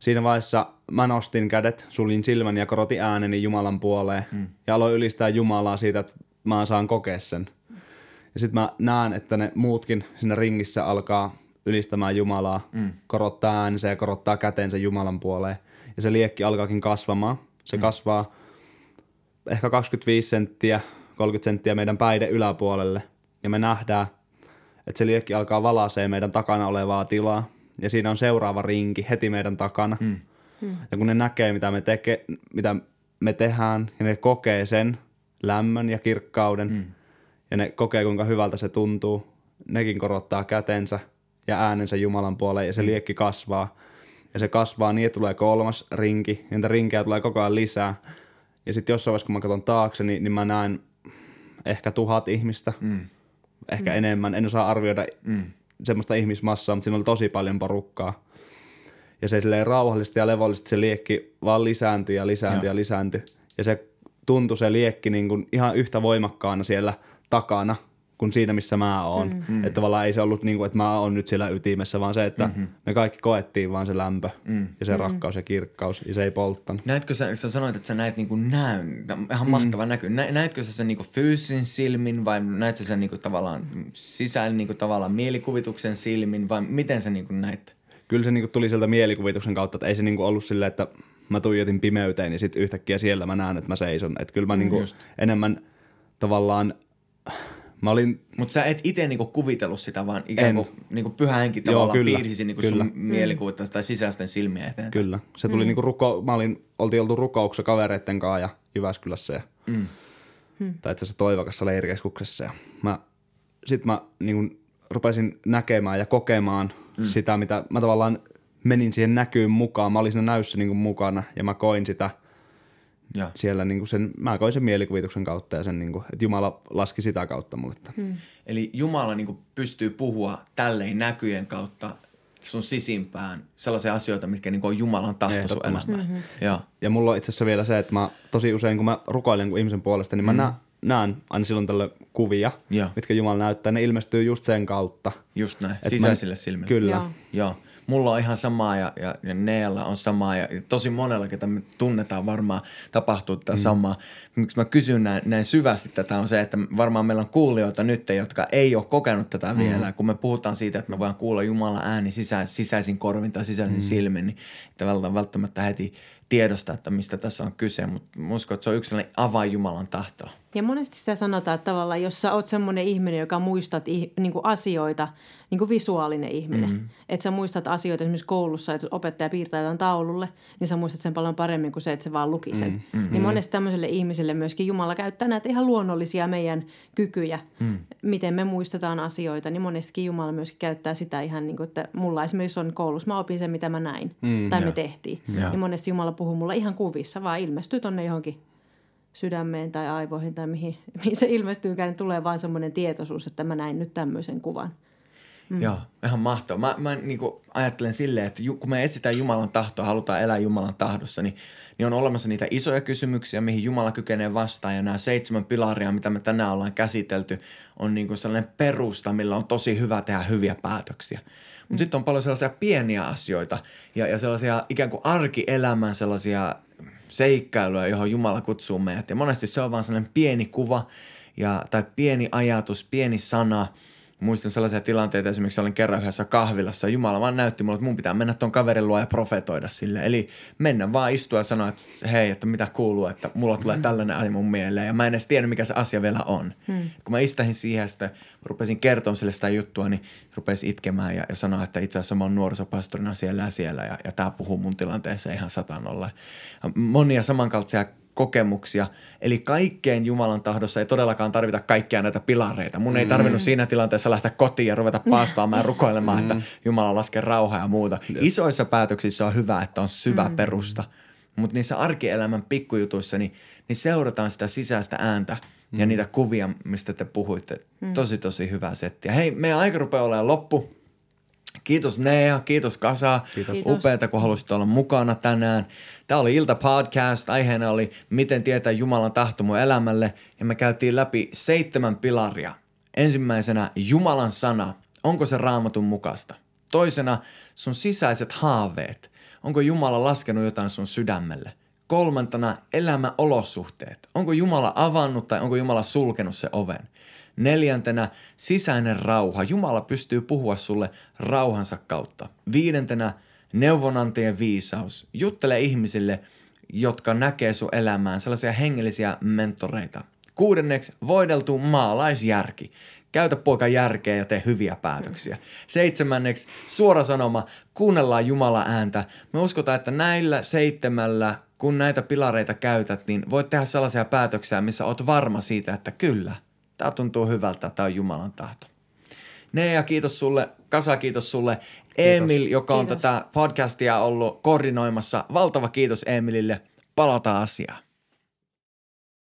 Siinä vaiheessa mä nostin kädet, suljin silmän ja korotin ääneni Jumalan puoleen. Mm. Ja aloin ylistää Jumalaa siitä, että mä saan kokea sen. Ja sitten mä näen, että ne muutkin siinä ringissä alkaa ylistämään Jumalaa, mm. korottaa äänensä ja korottaa kätensä Jumalan puoleen. Ja se liekki alkaakin kasvamaan. Se mm. kasvaa ehkä 25 senttiä, 30 senttiä meidän päiden yläpuolelle. Ja me nähdään, että se liekki alkaa valasee meidän takana olevaa tilaa. Ja siinä on seuraava rinki heti meidän takana. Mm. Mm. Ja kun ne näkee, mitä me, teke, mitä me tehdään, ja ne kokee sen lämmön ja kirkkauden, mm ja ne kokee, kuinka hyvältä se tuntuu. Nekin korottaa kätensä ja äänensä Jumalan puoleen ja se mm. liekki kasvaa. Ja se kasvaa niin, että tulee kolmas rinki, ja niitä rinkejä tulee koko ajan lisää. Ja sitten jossain vaiheessa, kun mä katson taakse, niin, niin mä näen ehkä tuhat ihmistä, mm. ehkä mm. enemmän. En osaa arvioida mm. semmoista ihmismassaa, mutta siinä oli tosi paljon porukkaa. Ja se silleen rauhallisesti ja levollisesti se liekki vaan lisääntyi ja lisääntyi Joo. ja lisääntyi. Ja se tuntui se liekki niin kuin ihan yhtä voimakkaana siellä takana kuin siinä, missä mä oon. Mm. Että tavallaan ei se ollut niin kuin, että mä oon nyt siellä ytimessä, vaan se, että mm-hmm. me kaikki koettiin vaan se lämpö mm. ja se mm. rakkaus ja kirkkaus ja se ei polttanut. Näetkö sä, sä sanoit, että sä näet niinku näyn, ihan mm. mahtava näky. Nä, näetkö sä sen niinku fyysin silmin vai näetkö sä sen niinku tavallaan sisään niinku tavallaan mielikuvituksen silmin vai miten sä niinku näit? Kyllä se niinku tuli sieltä mielikuvituksen kautta, että ei se niinku ollut silleen, että mä tuijotin pimeyteen ja sitten yhtäkkiä siellä mä näen, että mä seison. Että kyllä mä mm, niinku enemmän tavallaan Mä olin... Mutta sä et itse niinku kuvitellut sitä, vaan ikään kuin niinku pyhä henki tavallaan Joo, kyllä, piirsi niinku kyllä. sun mm. tai sisäisten silmiä eteen. Kyllä. Se tuli mm. niinku ruko... Mä olin, oltiin oltu rukouksessa kavereitten kanssa ja Jyväskylässä ja... Mm. Hmm. Tai itse asiassa Toivakassa leirikeskuksessa. Ja mä, sit mä niinku rupesin näkemään ja kokemaan mm. sitä, mitä mä tavallaan menin siihen näkyyn mukaan. Mä olin siinä näyssä niinku mukana ja mä koin sitä – ja. siellä niin kuin sen, mä koin sen mielikuvituksen kautta ja sen, niin kuin, että Jumala laski sitä kautta mulle. Hmm. Eli Jumala niin kuin pystyy puhua tälleen näkyjen kautta sun sisimpään sellaisia asioita, mitkä niin on Jumalan tahto sun elämään. Mm-hmm. Ja. ja mulla on itse asiassa vielä se, että mä tosi usein, kun mä rukoilen ihmisen puolesta, niin mä mm. näen aina silloin tällä kuvia, ja. mitkä Jumala näyttää. Ne ilmestyy just sen kautta. Just näin, sisäisille mä, silmille. Kyllä. Joo. Mulla on ihan samaa ja, ja, ja Neella on samaa ja tosi monella, ketä me tunnetaan varmaan tapahtuu tätä mm. samaa. Miksi mä kysyn näin, näin syvästi tätä on se, että varmaan meillä on kuulijoita nyt, jotka ei ole kokenut tätä mm. vielä. Kun me puhutaan siitä, että me voidaan kuulla Jumalan ääni sisä, sisäisin korvin tai sisäisin mm. silmin, niin että välttämättä heti tiedosta, että mistä tässä on kyse, mutta uskon, että se on yksi avain Jumalan tahtoa. Ja monesti sitä sanotaan, että tavallaan jos sä oot semmoinen ihminen, joka muistat niin kuin asioita, niin kuin visuaalinen ihminen, mm-hmm. että sä muistat asioita esimerkiksi koulussa, että opettaja piirtää jotain taululle, niin sä muistat sen paljon paremmin kuin se, että se vaan luki sen. Mm-hmm. Niin monesti tämmöiselle ihmiselle myöskin Jumala käyttää näitä ihan luonnollisia meidän kykyjä, mm. miten me muistetaan asioita, niin monestikin Jumala myöskin käyttää sitä ihan niin kuin, että mulla esimerkiksi on koulussa, mä opin sen, mitä mä näin mm, tai ja. me tehtiin. Ja. Niin monesti Jumala puhuu mulle ihan kuvissa, vaan ilmestyy tonne johonkin sydämeen tai aivoihin tai mihin, mihin se ilmestyykään, niin tulee vain semmoinen tietoisuus, että mä näin nyt tämmöisen kuvan. Mm. Joo, ihan mahtavaa. Mä, mä niin ajattelen silleen, että ju, kun me etsitään Jumalan tahtoa, halutaan elää Jumalan tahdossa, niin, niin on olemassa niitä isoja kysymyksiä, mihin Jumala kykenee vastaan. Ja nämä seitsemän pilaria, mitä me tänään ollaan käsitelty, on niin kuin sellainen perusta, millä on tosi hyvä tehdä hyviä päätöksiä. Mutta mm. sitten on paljon sellaisia pieniä asioita ja, ja sellaisia ikään kuin arkielämän sellaisia seikkailuja, johon Jumala kutsuu meidät. Ja monesti se on vaan sellainen pieni kuva ja, tai pieni ajatus, pieni sana – Muistan sellaisia tilanteita, esimerkiksi olin kerran yhdessä kahvilassa ja Jumala vaan näytti mulle, että mun pitää mennä tuon kaverin luo ja profetoida sille. Eli mennä vaan istua ja sanoa, että hei, että mitä kuuluu, että mulla tulee tällainen asia mun mieleen. Ja mä en edes tiedä, mikä se asia vielä on. Hmm. Kun mä istähin siihen ja sitten rupesin kertoa sille sitä juttua, niin rupesin itkemään ja, ja sanoa, että itse asiassa mä oon nuorisopastorina siellä ja siellä ja, ja tää puhuu mun tilanteessa ihan satanolla. Monia samankaltaisia kokemuksia. Eli kaikkeen Jumalan tahdossa ei todellakaan tarvita kaikkia näitä pilareita. Mun ei mm. tarvinnut siinä tilanteessa lähteä kotiin ja ruveta paastaamaan ja rukoilemaan, että mm. Jumala laskee rauhaa ja muuta. Isoissa päätöksissä on hyvä, että on syvä mm. perusta. Mutta niissä arkielämän pikkujutuissa, niin, niin seurataan sitä sisäistä ääntä ja niitä kuvia, mistä te puhuitte. Tosi, tosi hyvä setti. Ja hei, meidän aika rupeaa olemaan loppu. Kiitos Nea, kiitos Kasa. Kiitos. Upeata, kun halusit olla mukana tänään. Tämä oli Ilta Podcast. Aiheena oli Miten tietää Jumalan tahto mun elämälle. Ja me käytiin läpi seitsemän pilaria. Ensimmäisenä Jumalan sana. Onko se raamatun mukaista? Toisena sun sisäiset haaveet. Onko Jumala laskenut jotain sun sydämelle? Kolmantena elämäolosuhteet. Onko Jumala avannut tai onko Jumala sulkenut se oven? Neljäntenä sisäinen rauha. Jumala pystyy puhua sulle rauhansa kautta. Viidentenä neuvonantajien viisaus. Juttele ihmisille, jotka näkee sun elämään, sellaisia hengellisiä mentoreita. Kuudenneksi voideltu maalaisjärki. Käytä poika järkeä ja tee hyviä päätöksiä. Seitsemänneksi suora sanoma, kuunnellaan Jumala ääntä. Me uskotaan, että näillä seitsemällä, kun näitä pilareita käytät, niin voit tehdä sellaisia päätöksiä, missä oot varma siitä, että kyllä – Tämä tuntuu hyvältä, tämä on Jumalan tahto. Nea, kiitos sulle. Kasa, kiitos sulle. Emil, kiitos. joka on kiitos. tätä podcastia ollut koordinoimassa. Valtava kiitos Emilille. Palataan asiaan.